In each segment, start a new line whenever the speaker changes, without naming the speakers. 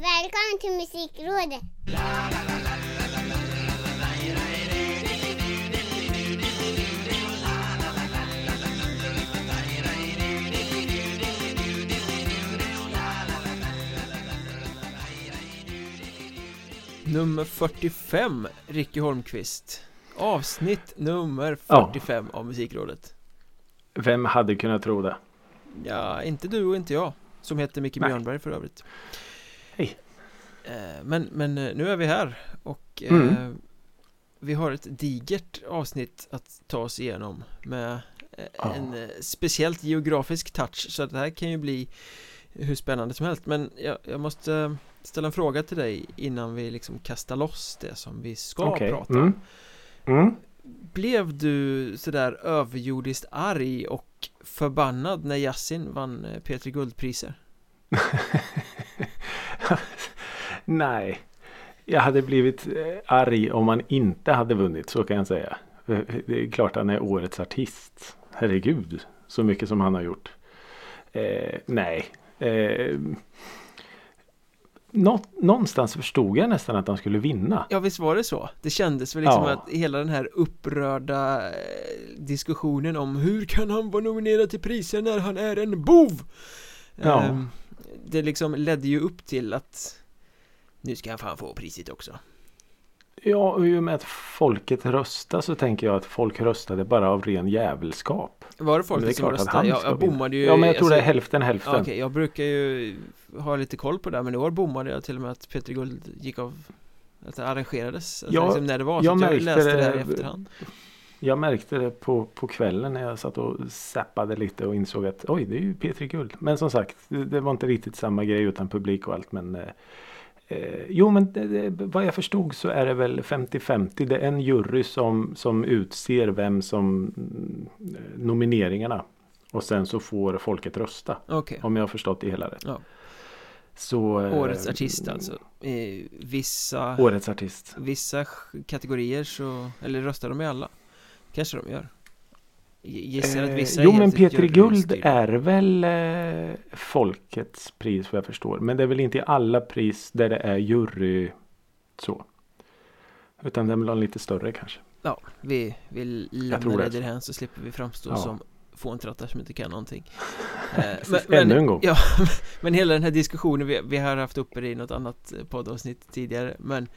Välkommen till Musikrådet!
Nummer 45, Ricky Holmqvist Avsnitt nummer 45 av Musikrådet
Vem hade kunnat tro det?
Ja, inte du och inte jag Som heter Micke
Nej.
Björnberg för övrigt
Hej.
Eh, Men, men eh, nu är vi här och eh,
Mm.
Vi har ett digert avsnitt att ta oss igenom Med eh,
Ja.
en eh, speciellt geografisk touch Så det här kan ju bli hur spännande som helst Men jag, jag måste eh, ställa en fråga till dig innan vi liksom kastar loss det som vi ska
Okej.
prata om
Mm. Mm.
Blev du sådär överjordiskt arg och förbannad när Yasin vann eh, P3 Guldpriser?
Nej. Jag hade blivit eh, arg om han inte hade vunnit, så kan jag säga. Det är klart han är årets artist. Herregud, så mycket som han har gjort. Eh, nej. Eh, nå- någonstans förstod jag nästan att han skulle vinna.
Ja visst var det så? Det kändes väl liksom
Ja.
att hela den här upprörda eh, diskussionen om hur kan han vara nominerad till priser när han är en bov?
Ja.
Ehm, det liksom ledde ju upp till att nu ska han fan få priset också
Ja, och i och med att folket röstar så tänker jag att folk röstade bara av ren jävelskap.
Var det folket
det
som röstade? Jag, jag bommade ju
Ja, men jag tror
alltså,
det är hälften hälften.
Ja, Okej, jag brukar ju ha lite koll på det men i år bommade jag till och med att Peter Guld gick av Att det arrangerades, alltså
Ja,
liksom när det var, så
jag
jag läste det
det-
här i efterhand
Jag märkte det på, på kvällen när jag satt och zappade lite och insåg att oj, det är ju Petri Guld. Men som sagt, det, var inte riktigt samma grej utan publik och allt. Men eh, eh, jo, men det, det, vad jag förstod så är det väl 50-50. Det är en jury som, som utser vem som mm, nomineringarna. Och sen så får folket rösta.
Okej,
Om jag har förstått det hela rätt.
Ja.
Så, eh,
årets artist alltså vissa,
Årets artist.
vissa kategorier så, eller röstar de i alla? Kanske de gör Gissar att
Eh,
vissa
jo
är
men Petri Guld är väl eh, folkets pris vad jag förstår. Men det är väl inte i alla pris där det är jury så. Utan det är väl lite större kanske.
Ja, vi, vi lämnar det därhän så slipper vi framstå
Ja.
som fåntrattar som inte kan någonting Eh,
Precis, ännu en gång.
Ja, men hela den här diskussionen, vi, vi har haft uppe det i något annat eh, poddavsnitt tidigare Men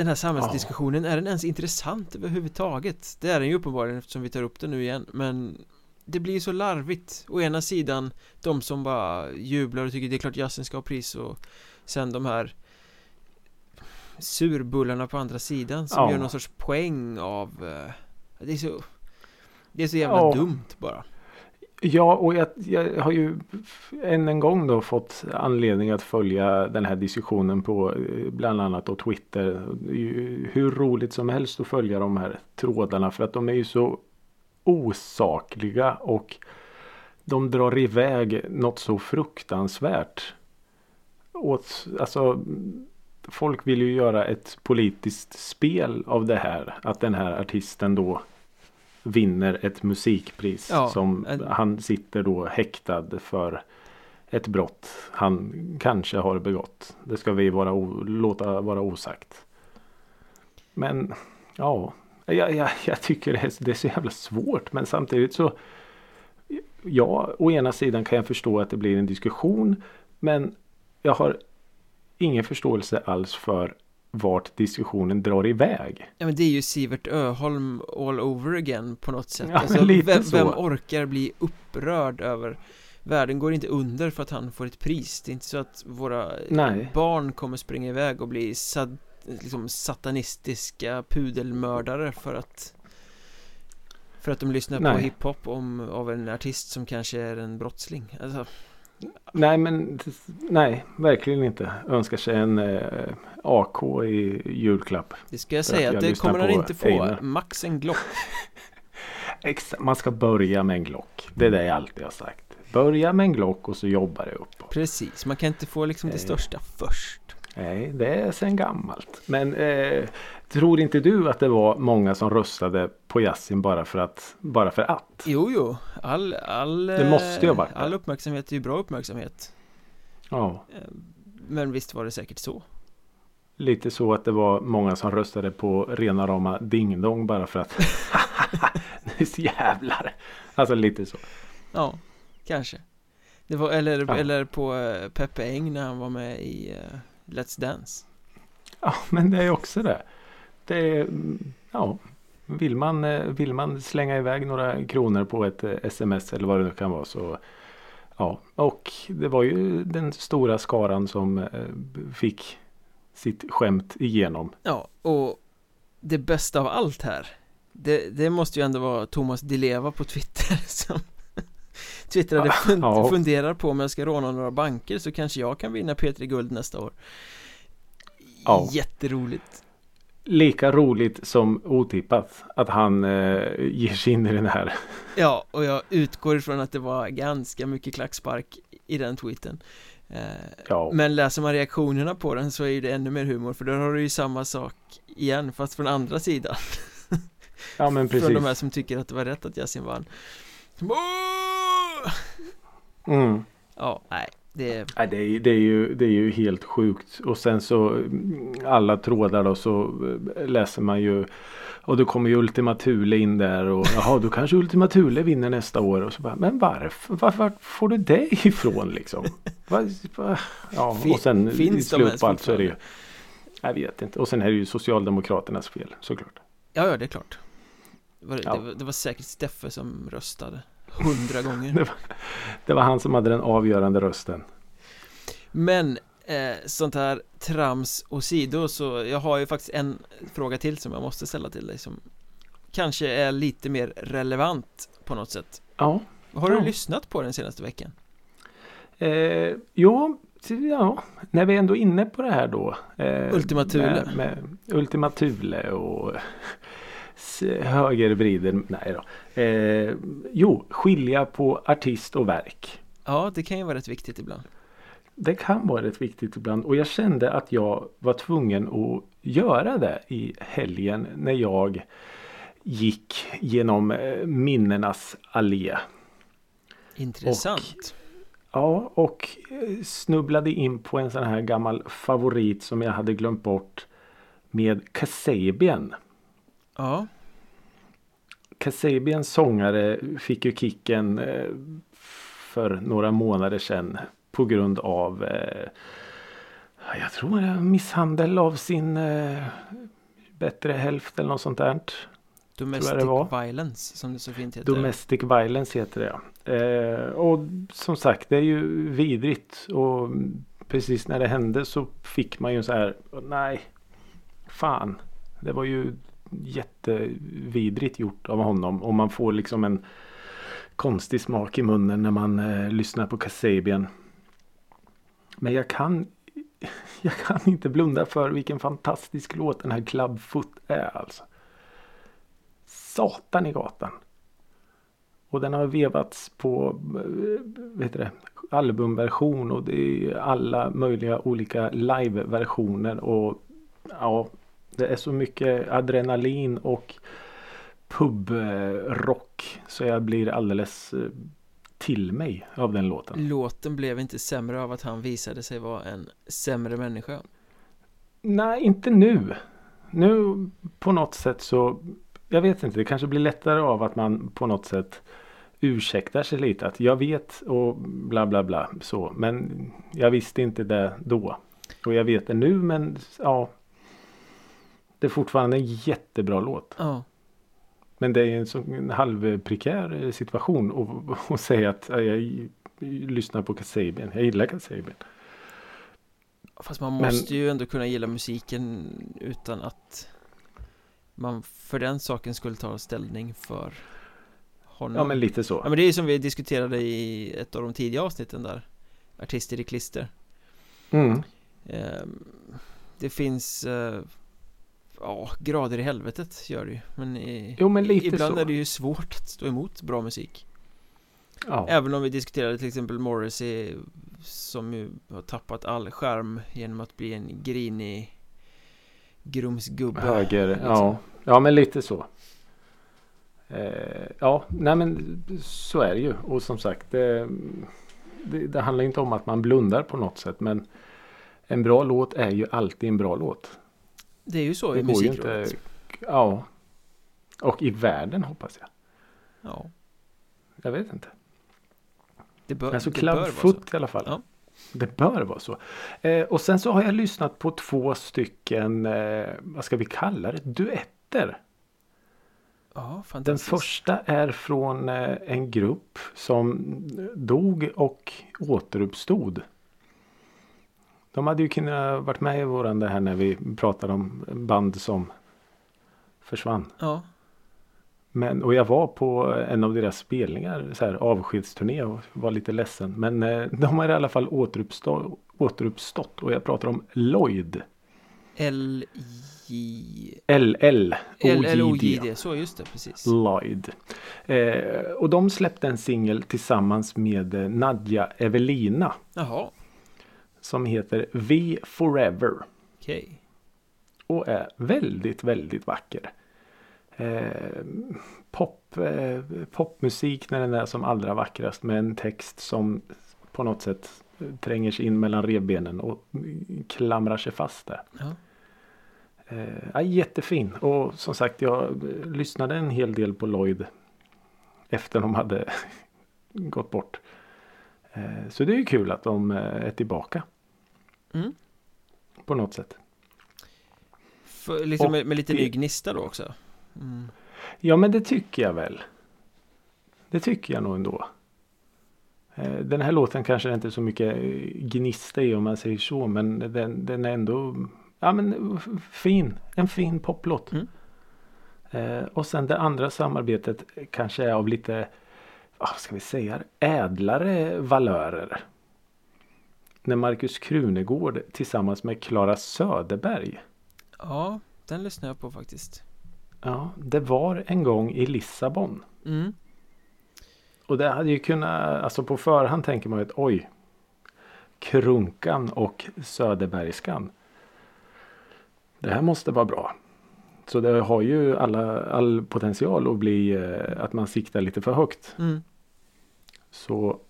Den här samhällsdiskussionen, är den ens intressant överhuvudtaget? Det är den ju uppenbarligen eftersom vi tar upp den nu igen Men Det blir ju så larvigt Å ena sidan De som bara jublar och tycker det är klart jazzen ska ha pris och Sen de här Surbullarna på andra sidan som
Ja.
gör någon sorts poäng av eh, Det är så Det är så jävla
Ja.
dumt bara
Ja och jag, jag har ju än en gång då fått anledning att följa den här diskussionen på eh, bland annat då Twitter. Hur roligt som helst att följa de här trådarna för att de är ju så osakliga och de drar iväg något så fruktansvärt. Åt, alltså, folk vill ju göra ett politiskt spel av det här. Att den här artisten då vinner ett musikpris.
Ja,
som
en-
han sitter då häktad för ett brott han kanske har begått. Det ska vi vara låta vara osagt. Men ja, jag, jag, jag tycker det är, det är så jävla svårt. Men samtidigt så Ja, å ena sidan kan jag förstå att det blir en diskussion. Men jag har ingen förståelse alls för vart diskussionen drar iväg.
Ja men det är ju Sivert Öholm all over again på något sätt
Ja,
alltså, vem, vem orkar bli upprörd över Världen går inte under för att han får ett pris Det är inte så att våra
Nej.
barn kommer springa iväg och bli sad, liksom satanistiska pudelmördare för att För att de lyssnar på
Nej.
hiphop om, av en artist som kanske är en brottsling alltså,
Nej men nej, verkligen inte. Önskar sig en eh, AK i julklapp.
Det ska jag
För att
säga
jag
det kommer han inte få
Einar.
Max en Glock
man ska börja med en Glock. Det är det jag alltid har sagt. Börja med en Glock och så jobbar det uppåt.
Precis, man kan inte få liksom det
Eh.
största först
Nej, det är sen gammalt. Men eh, tror inte du att det var många som röstade på Yasin bara för att? Bara för att?
Jo, jo, all, all
Det måste ju ha varit
All uppmärksamhet är ju bra uppmärksamhet
Ja.
Eh, Men visst var det säkert så.
Lite så att det var många som röstade på rena rama Ding Dong bara för att nu jävlar. Alltså lite så.
Ja, kanske. Det var, eller,
Ja.
eller på eh, Peppe Eng när han var med i eh, Let's Dance.
Ja, men det är också det. Det är, ja, vill man, eh, vill man slänga iväg några kronor på ett eh, sms eller vad det nu kan vara så ja, och det var ju den stora skaran som eh, fick sitt skämt igenom.
Ja, och det bästa av allt här Det, det måste ju ändå vara Thomas Di Leva på Twitter som twittrade fun-
Ja.
funderar på om jag ska råna några banker så kanske jag kan vinna P3 Guld nästa år
Ja.
Jätteroligt
Lika roligt som otippat att han eh, ger sig in i den här.
Ja, och jag utgår ifrån att det var ganska mycket klackspark i den tweeten eh,
Ja,
Men läser man reaktionerna på den så är det ännu mer humor för då har du ju samma sak igen fast från andra sidan
ja men
Från de här
precis.
som tycker att det var rätt att Yasin vann Åh!
Mm.
Ja, nej, det är
Nej, det, är, det, är ju, det är ju helt sjukt. Och sen så mm, alla trådar då så eh, läser man ju och då kommer ju Ultima Thule in där och jaha då kanske Ultima Thule vinner nästa år. Och så bara, men varför? Var, var får du det ifrån liksom? Va, va? Ja, och sen
finns
i slut
ens
på allt så är det ju? Jag vet inte. Och sen är det ju Socialdemokraternas fel såklart.
Ja, ja, det är klart det var,
Ja.
det, var, det var säkert Steffe som röstade Hundra gånger
Det var, det var han som hade den avgörande rösten.
Men eh, sånt här trams och sido så jag har ju faktiskt en fråga till som jag måste ställa till dig som Kanske är lite mer relevant på något sätt
Ja.
Har du
Ja.
lyssnat på den senaste veckan?
Eh, jo, ja, när vi är ändå inne på det här då. Eh,
Ultima Thule.
Med, med Ultima Thule och högervrider. Nej då. Eh, jo, skilja på artist och verk.
Ja, det kan ju vara rätt viktigt ibland
Det kan vara rätt viktigt ibland och jag kände att jag var tvungen att göra det i helgen när jag gick genom eh, minnenas allé.
Intressant
Ja, och eh, snubblade in på en sån här gammal favorit som jag hade glömt bort med Kasabian.
Ja,
Kasabians sångare fick ju kicken eh, för några månader sedan på grund av eh, jag tror misshandel av sin eh, bättre hälft eller något sånt där.
Domestic violence som det så fint heter
Domestic violence heter det. ja. Eh, och som sagt det är ju vidrigt. Och precis när det hände så fick man ju så här. Nej. Fan. Det var ju jättevidrigt gjort av honom. Och man får liksom en konstig smak i munnen när man eh, lyssnar på Kasabian. Men jag kan jag kan inte blunda för vilken fantastisk låt den här Clubfoot är alltså. Satan i gatan. Och den har vevats på eh, vet det, albumversion och det är alla möjliga olika liveversioner. Och ja, det är så mycket adrenalin och pubrock så jag blir alldeles eh, till mig av den låten.
Låten blev inte sämre av att han visade sig vara en sämre människa
Nej, inte nu. Nu på något sätt så jag vet inte, det kanske blir lättare av att man på något sätt ursäktar sig lite. Att jag vet och bla bla bla så. Men jag visste inte det då. Och jag vet det nu men ja. Det är fortfarande en jättebra låt.
Ja,
Men det är en sån en halvprekär eh, situation och, och säga att ja, jag lyssnar på Kasabian. Jag gillar Kasabian.
fast man
Men-
måste ju ändå kunna gilla musiken utan att man för den saken skulle ta ställning för honom
Ja men lite
Ja
så.
men det är ju som vi diskuterade i ett av de tidiga avsnitten där Artister i klister
Mm.
Ehm, Det finns eh, Ja, grader i helvetet gör det ju Men i,
Jo men lite
ibland
så.
är det ju svårt att stå emot bra musik
Ja.
Även om vi diskuterade till exempel Morrissey Som ju har tappat all skärm genom att bli en grinig Grumsgubbe
Höger,
liksom.
ja. Ja men lite så. Eh, ja, nej men så är det ju. Och som sagt det, det, det handlar inte om att man blundar på något sätt. Men en bra låt är ju alltid en bra låt.
Det är ju så
Det
i musikrådet.
inte. Ja. Och i världen hoppas jag.
Ja,
Jag vet inte.
det bör,
Alltså
så.
Clubfoot i alla fall.
Ja.
Det bör vara så. Eh, och sen så har jag lyssnat på två stycken, eh, vad ska vi kalla det, duetter.
Ja,
Den första är från eh, en grupp som dog och återuppstod. De hade ju kunnat varit med i våran det här när vi pratade om band som försvann.
Ja,
Men, och jag var på en av deras spelningar, så här avskedsturné och var lite ledsen. Men eh, de har i alla fall återuppstå, återuppstått och jag pratar om Lloyd.
L-J...
LL.
L-L-O-J-D, så just det, precis.
Lloyd. Eh, och de släppte en singel tillsammans med eh, Nadja Evelina.
Jaha,
Som heter V Forever.
okej.
Och är väldigt, väldigt vacker. Eh, pop, eh, popmusik när den är som allra vackrast med en text som på något sätt tränger sig in mellan revbenen och klamrar sig fast där.
Ja.
Eh, jättefin och som sagt jag lyssnade en hel del på Lloyd efter de hade gått bort. Eh, så det är ju kul att de eh, är tillbaka
Mm.
på något sätt.
För, liksom
Och
med, med lite ny gnista då också. Mm.
Ja men det tycker jag väl. Det tycker jag nog ändå. Eh, Den här låten kanske inte är så mycket gnista i om man säger så men den, den är ändå ja, men fin. En fin poplåt.
Mm.
Och sen det andra samarbetet kanske är av lite vad ska vi säga ädlare valörer. När Markus Krunegård tillsammans med Klara Söderberg
Ja, den lyssnar jag på faktiskt.
Ja, det var en gång i Lissabon.
Mm.
Och det hade ju kunnat, alltså på förhand tänker man ju att oj. Krunkan och Söderbergskan. Det här måste vara bra. Så det har ju alla, all potential att bli eh, att man siktar lite för högt.
Mm.
Så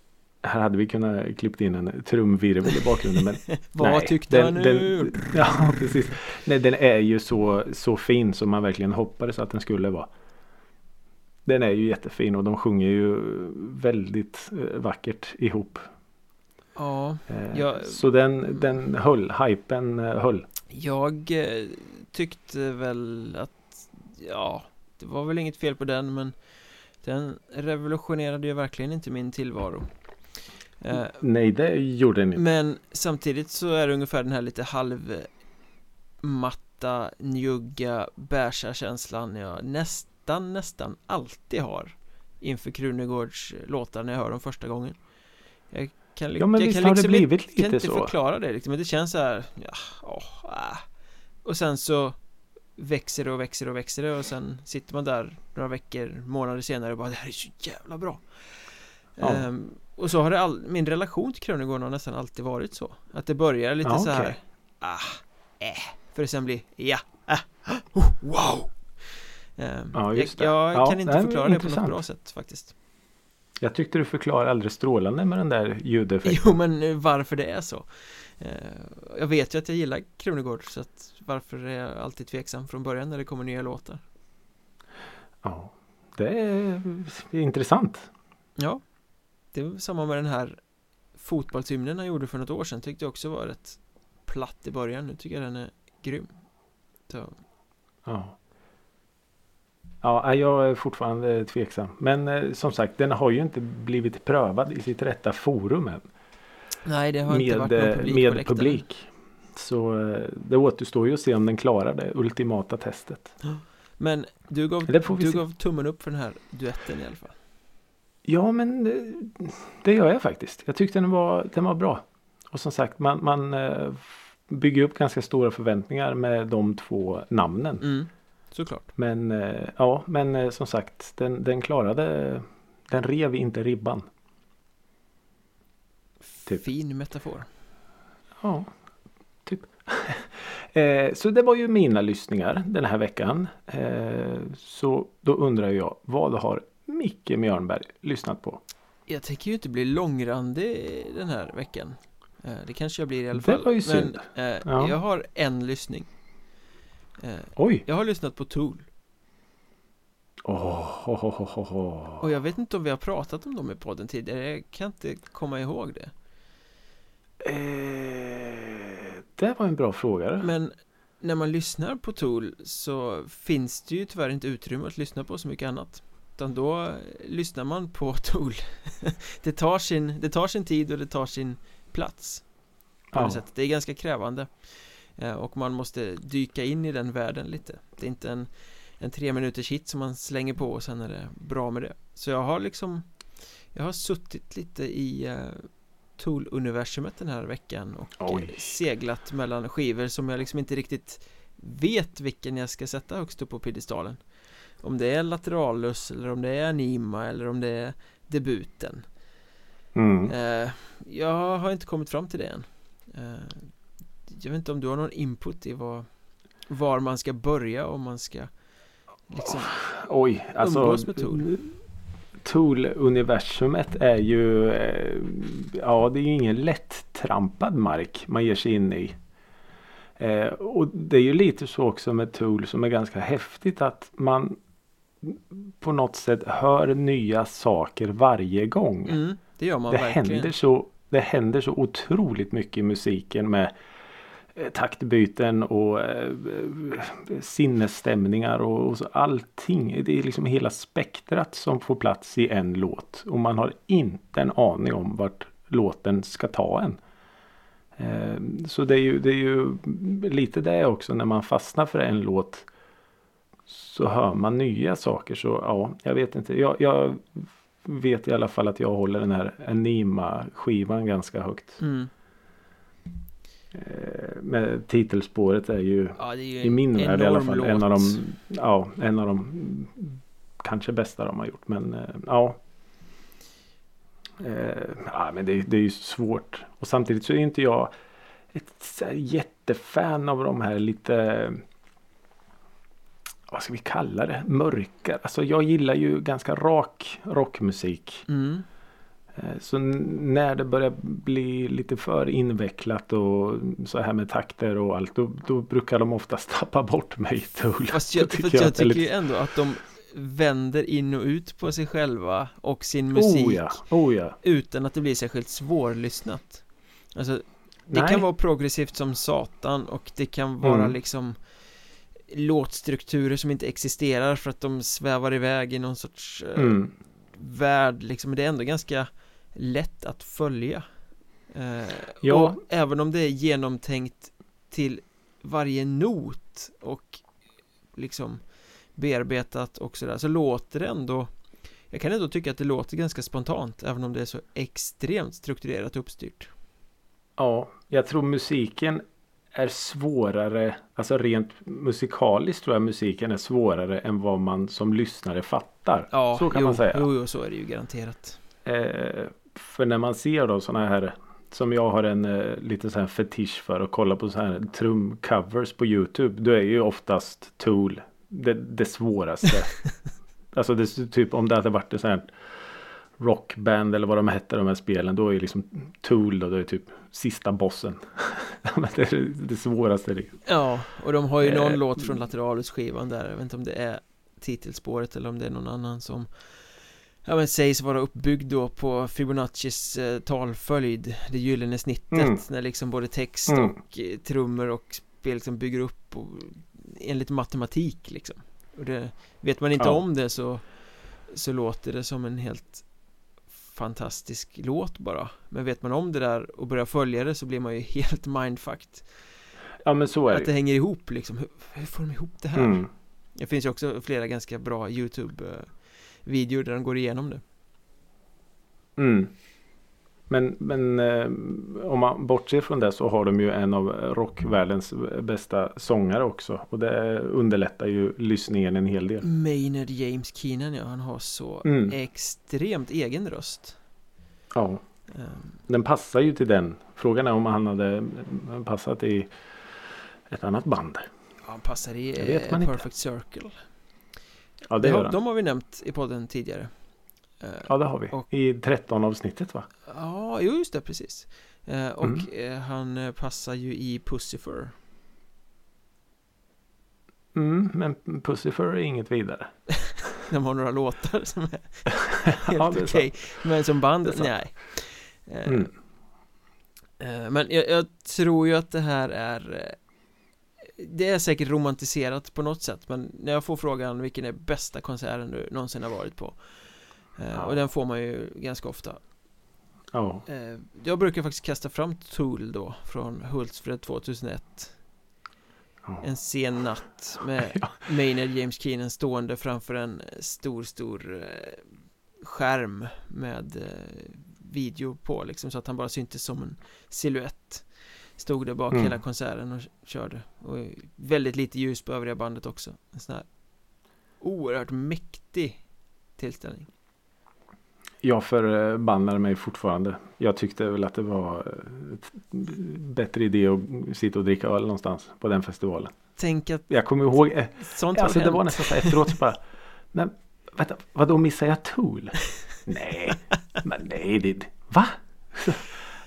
här hade vi kunnat klippt in en trumvirvel i bakgrunden. Men
Vad
nej,
tyckte
den,
han nu?
Den, ja, precis. Nej, den är ju så, så fin som man verkligen hoppades att den skulle vara. Den är ju jättefin och de sjunger ju väldigt eh, vackert ihop.
Ja,
Eh,
Ja.
Så den, den höll, hypen eh, höll.
jag tyckte väl att ja, det var väl inget fel på den men den revolutionerade ju verkligen inte min tillvaro. Eh,
Nej, det gjorde den inte.
Men samtidigt så är det ungefär den här lite halvmatta, njugga, beiga känslan jag nästan, nästan alltid har inför Krunegårds låtar när jag hör dem första gången. Jag kan,
Ja, men
jag
visst
kan
har det
liksom
blivit
inte, kan
lite
inte förklara det liksom, men det känns så här, ja, åh, äh. Och sen så växer och växer och växer och sen sitter man där några veckor, månader senare och bara det här är så jävla bra.
Ja.
Ehm, och så har det all, min relation till Krönegården har nästan alltid varit så Att det börjar lite
Ja,
så här. Ah, äh För att sen bli ja, ah, oh, wow Ehm,
Ja, just det.
Jag, jag
Ja,
kan inte
det
förklara det på något bra sätt faktiskt
Jag tyckte du förklarade alldeles strålande med den där ljudeffekten.
Jo men varför det är så Jag vet ju att jag gillar Krunegård så att varför är jag alltid tveksam från början när det kommer nya låtar
Ja, det är intressant.
Ja Det var samma med den här Fotbollshymnen han gjorde för något år sedan tyckte jag också var rätt platt i början Nu tycker jag den är grym så,
Ja. Ja, jag är fortfarande tveksam. Men eh, som sagt, den har ju inte blivit prövad i sitt rätta forum än.
Nej det har inte varit
Med,
någon
eh,
publik
med publik. Så eh, det återstår ju att se om den klarar det ultimata testet.
Men du gav,
Det
du
se.
gav tummen upp för den här duetten i alla fall
Ja, men eh, det gör jag faktiskt. Jag tyckte den var, den var bra. Och som sagt, man, man bygger upp ganska stora förväntningar med de två namnen.
mm, Såklart
Men ja, men som sagt, den, den klarade, den rev inte ribban. Typ.
Fin metafor
Ja, typ. eh, så det var ju mina lyssningar den här veckan. Eh, så då undrar jag, vad har Micke Mjörnberg lyssnat på?
Jag tänker ju inte bli långrandig den här veckan Eh, Det kanske jag blir i alla
Det
fall
var ju
Men
synd. Ja.
jag har en lyssning
Oj!
Jag har lyssnat på Tool
ho, ho, ho, ho.
Och jag vet inte om vi har pratat om dem i podden tidigare Jag kan inte komma ihåg det
Eh, det var en bra fråga.
Men när man lyssnar på Tool så finns det ju tyvärr inte utrymme att lyssna på så mycket annat. Utan då lyssnar man på Tool. Det, tar sin, det tar sin tid och det tar sin plats. På
Ja.
Det är ganska krävande. Eh, Och man måste dyka in i den världen lite. Det är inte en, en tre minuters hit som man slänger på och sen är det bra med det. Så jag har liksom Jag har suttit lite i eh, Tool-universumet den här veckan och
Oj.
seglat mellan skivor som jag liksom inte riktigt vet vilken jag ska sätta högst upp på piedestalen Om det är Lateralus eller om det är Anima eller om det är debuten
Mm.
Eh, jag har inte kommit fram till det än eh, Jag vet inte om du har någon input i vad Var man ska börja om man ska Liksom
Oj, alltså
Umgås med Tool.
Tool-universumet är ju eh, Ja, det är ju ingen lätt-trampad mark man ger sig in i. Eh, och det är ju lite så också med Tool som är ganska häftigt att man på något sätt hör nya saker varje gång.
mm, Det gör man
det
verkligen
händer så Det händer så otroligt mycket i musiken med Eh, taktbyten och eh, sinnesstämningar och, och så allting. Det är liksom hela spektrat som får plats i en låt och man har inte en aning om vart låten ska ta en. Eh, Så det är, ju, det är ju lite det också när man fastnar för en låt så hör man nya saker så ja, jag vet inte. Jag, jag vet i alla fall att jag håller den här Anima skivan ganska högt.
mm.
Eh, med titelspåret är ju
Ja är ju
i min värld i alla fall
låt.
en av de Ja, en av de kanske bästa de har gjort men eh, ja. Eh, ja men det, det är ju svårt och samtidigt så är inte jag ett jättefan av de här lite vad ska vi kalla det? Mörka. Alltså jag gillar ju ganska rak rockmusik.
mm.
Eh, Så när det börjar bli lite för invecklat och så här med takter och allt då, då brukar de oftast tappa bort mig i Tool.
Fast jag,
tycker
jag
är
tycker ju ändå att de vänder in och ut på sig själva och sin musik
Oh ja, oh ja.
utan att det blir särskilt svårlyssnat Alltså det
Nej.
kan vara progressivt som satan och det kan vara
Mm.
liksom låtstrukturer som inte existerar för att de svävar iväg i någon sorts eh,
Mm.
Värld liksom, det är ändå ganska lätt att följa eh,
Ja.
Och även om det är genomtänkt till varje not och liksom bearbetat och sådär så låter det ändå Jag kan ändå tycka att det låter ganska spontant även om det är så extremt strukturerat och uppstyrt
Ja, jag tror musiken är svårare, alltså rent musikaliskt tror jag musiken är svårare än vad man som lyssnare fattar.
Ja,
så kan
jo,
man säga.
Jo, jo, så är det ju garanterat
Eh, för när man ser då sådana här som jag har en eh, lite så här fetisch för att kolla på så här trumcovers på Youtube. Då är ju oftast Tool det, det svåraste. alltså det typ om det hade varit ett så här rockband eller vad de hette de här spelen. Då är liksom Tool då, då är typ sista bossen. Det är det svåraste. liksom.
Ja, och de har ju någon
Eh,
låt från Lateralus skivan där Jag vet inte om det är titelspåret eller om det är någon annan som Ja men sägs vara uppbyggd då på Fibonaccis eh, talföljd Det gyllene snittet
Mm.
när liksom både text
Mm.
och eh, trummor och spel liksom bygger upp och, enligt matematik liksom och det, Vet man inte
Ja.
om det så Så låter det som en helt Fantastisk låt bara Men vet man om det där och börjar följa det så blir man ju helt mindfucked
Ja men så är
Att det
det.
hänger ihop liksom Hur, hur får de ihop det här?
Mm.
Det finns ju också flera ganska bra YouTube-videor där de går igenom det
Mm. Men, men eh, om man bortser från det så har de ju en av rockvärldens bästa sångare också. Och det underlättar ju lyssningen en hel del.
Maynard James Keenan ja, han har så
Mm.
extremt egen röst
Ja,
Ehm,
den passar ju till den. Frågan är om han hade passat i ett annat band.
Ja, han passar i eh,
man inte.
Perfect Circle
Ja, det
det
gör han.
De har vi nämnt i podden tidigare
Ja, det har vi.
Och-
I 13 avsnittet va?
Ja, jo just det, precis Eh, och
Mm.
eh, han eh, passar ju i Pussifer
Mm, men Pussifer är inget vidare.
De har några låtar som är
ja,
helt
är
okej Men som band, nej Eh,
Mm.
eh, Men jag, jag tror ju att det här är eh, Det är säkert romantiserat på något sätt Men när jag får frågan vilken är bästa konserten du någonsin har varit på eh,
Ja.
Och den får man ju ganska ofta
Ja.
Eh, Jag brukar faktiskt kasta fram Tool då Från Hultsfred 2001
Ja.
En sen natt med Maynard James Keenan stående framför en stor, stor eh, skärm med eh, video på liksom så att han bara syntes som en silhuett Stod där bak
Mm.
hela konserten och körde och väldigt lite ljus på övriga bandet också En sån här oerhört mäktig tillställning
Jag förbannade mig fortfarande. Jag tyckte väl att det var eh, ett bättre idé att sitta och dricka öl någonstans på den festivalen.
Tänk att
Jag kommer ihåg, eh,
sånt
alltså det
hänt.
var nästan så efteråt så bara, men vänta, vadå missar jag Tool? nej, men nej, det, va?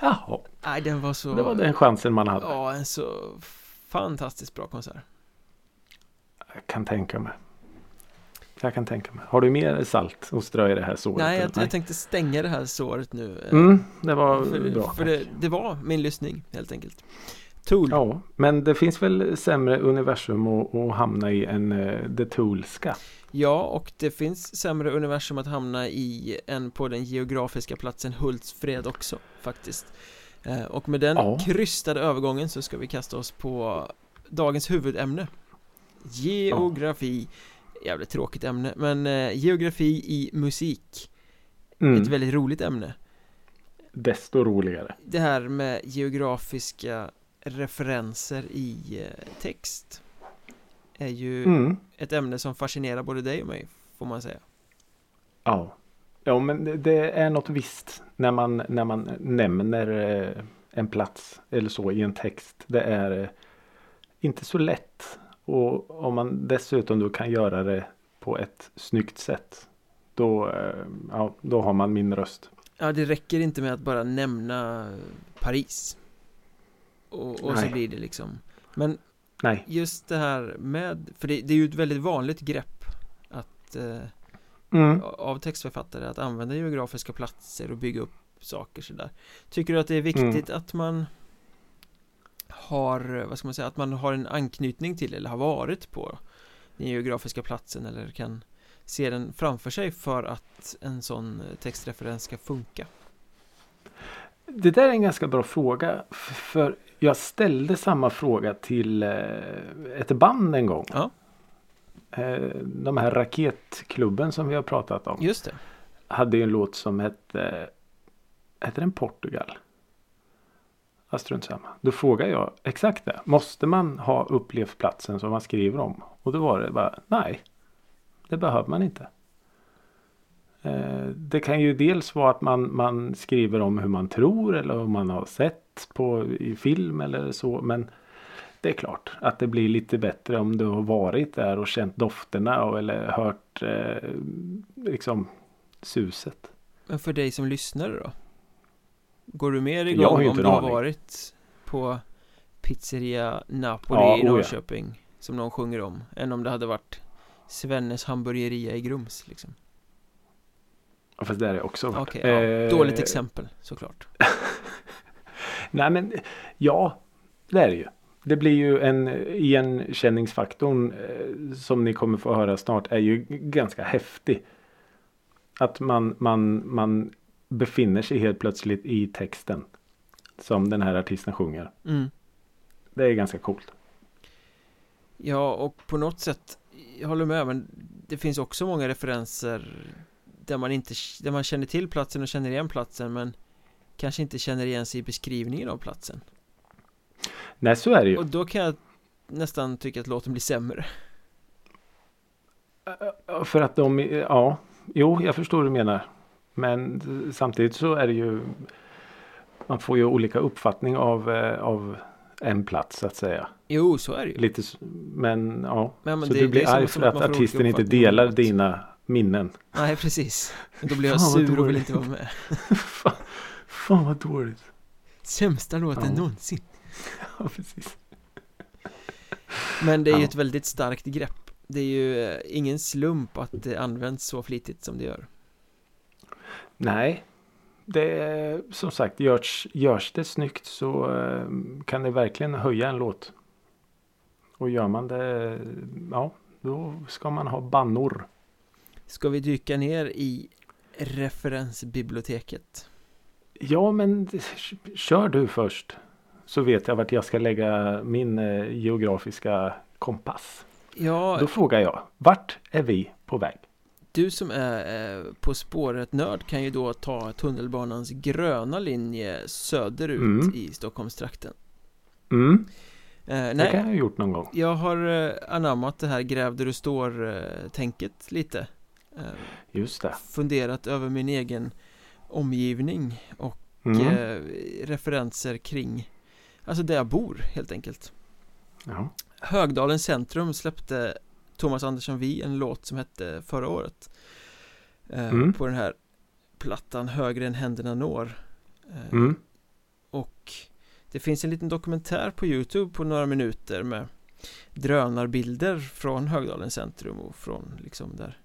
Jaha,
Nej den var så
det var den chansen man hade.
Ja en så fantastiskt bra konsert
Jag kan tänka mig. Jag kan tänka mig. Har du mer salt att strö i det här såret?
Nej, jag, jag tänkte stänga det här såret nu eh,
Mm, det var
För,
bra.
för det, det var min lyssning helt enkelt Tool
Ja, men det finns väl sämre universum att, att hamna i än uh, The Toolska.
Ja, och det finns sämre universum att hamna i än på den geografiska platsen Hultsfred också faktiskt eh, Och med den
Ja.
krystade övergången så ska vi kasta oss på dagens huvudämne Geografi Jävligt tråkigt ämne, men eh, geografi i musik
Mm,
Ett väldigt roligt ämne
desto roligare.
Det här med geografiska referenser i eh, text Är ju
Mm,
ett ämne som fascinerar både dig och mig Får man säga
ja. ja, men det, är något visst när man, när man nämner eh, en plats eller så i en text. Det är eh, inte så lätt. Och om man dessutom då kan göra det på ett snyggt sätt. Då, eh, ja, då har man min röst.
Ja, det räcker inte med att bara nämna Paris Och, och så blir det liksom Men
Nej.
just det här med För det, det är ju ett väldigt vanligt grepp Att eh,
Mm.
Av textförfattare att använda geografiska platser och bygga upp saker sådär Tycker du att det är viktigt att man Har, vad ska man säga, att man har en anknytning till eller har varit på Den geografiska platsen eller kan se den framför sig för att en sån textreferens ska funka
Det där är en ganska bra fråga. För jag ställde samma fråga till eh, ett band en gång.
Ja.
Eh, De här Raketklubben som vi har pratat om.
Just det
Hade ju en låt som hette Hette den Portugal? Ja, strunt samma. Då frågar jag exakt det. Måste man ha upplevt platsen som man skriver om? Och då var det bara nej. Det behöver man inte. Eh, det kan ju dels vara att man, man skriver om hur man tror eller om man har sett på i film eller så. Men det är klart att det blir lite bättre om du har varit där och känt dofterna och, eller hört eh, liksom suset.
Men för dig som lyssnare då? Går du
Jag
igång
ju
om
inte
du har varit på Pizzeria Napoli
Ja,
i
oh ja.
Norrköping Som någon sjunger om Än om det hade varit Svennes hamburgeria i Grums liksom
Ja, fast där är också varit.
Okej, ja,
Eh,
dåligt exempel såklart
Nej men ja, det är det ju. Det blir ju en igenkänningsfaktorn eh, som ni kommer få höra snart är ju ganska häftig. Att man, man, man befinner sig helt plötsligt i texten. Som den här artisten sjunger.
mm.
Det är ganska coolt.
Ja, och på något sätt Jag håller med, men det finns också många referenser Där man inte, där man känner till platsen och känner igen platsen men Kanske inte känner igen sig i beskrivningen av platsen
Nej så är det ju.
Och då kan jag nästan tycka att låten blir sämre
För att de, ja, jo jag förstår vad du menar. Men samtidigt så är det ju man får ju olika uppfattning av, eh, av en plats så att säga.
Jo, så är det ju
Lite, men ja.
Men, men
så
det-
du blir arg för
att
att, artisten inte delar
något.
dina minnen.
Nej, precis Då blir jag sur och vill inte vara med
fan, fan vad dåligt.
Sämsta låten
Ja.
någonsin
Ja, precis.
Men det är ju
Ja.
ett väldigt starkt grepp Det är ju eh, ingen slump att det används så flitigt som det gör
Nej. Det är som sagt görs, görs det snyggt så eh, kan det verkligen höja en låt. Och gör man det, ja, då ska man ha bannor.
Ska vi dyka ner i referensbiblioteket?
Ja, men kör du först. Så vet jag vart jag ska lägga min eh, geografiska kompass.
Ja,
Då frågar jag, vart är vi på väg?
Du som är eh, På spåret-nörd kan ju då ta tunnelbanans gröna linje söderut
Mm.
i Stockholmstrakten
Mm,
eh,
det
Nej,
kan jag ha gjort någon gång.
jag har eh, anammat det här gräv där du står-tänket lite eh,
Just det.
Funderat över min egen omgivning och
Mm.
eh, referenser kring Alltså där jag bor helt enkelt
Ja.
Högdalens centrum släppte Thomas Andersson Vi en låt som hette förra året eh,
Mm.
På den här plattan Högre än händerna når eh,
Mm.
Och det finns en liten dokumentär på Youtube på några minuter med drönarbilder från Högdalens centrum och från liksom där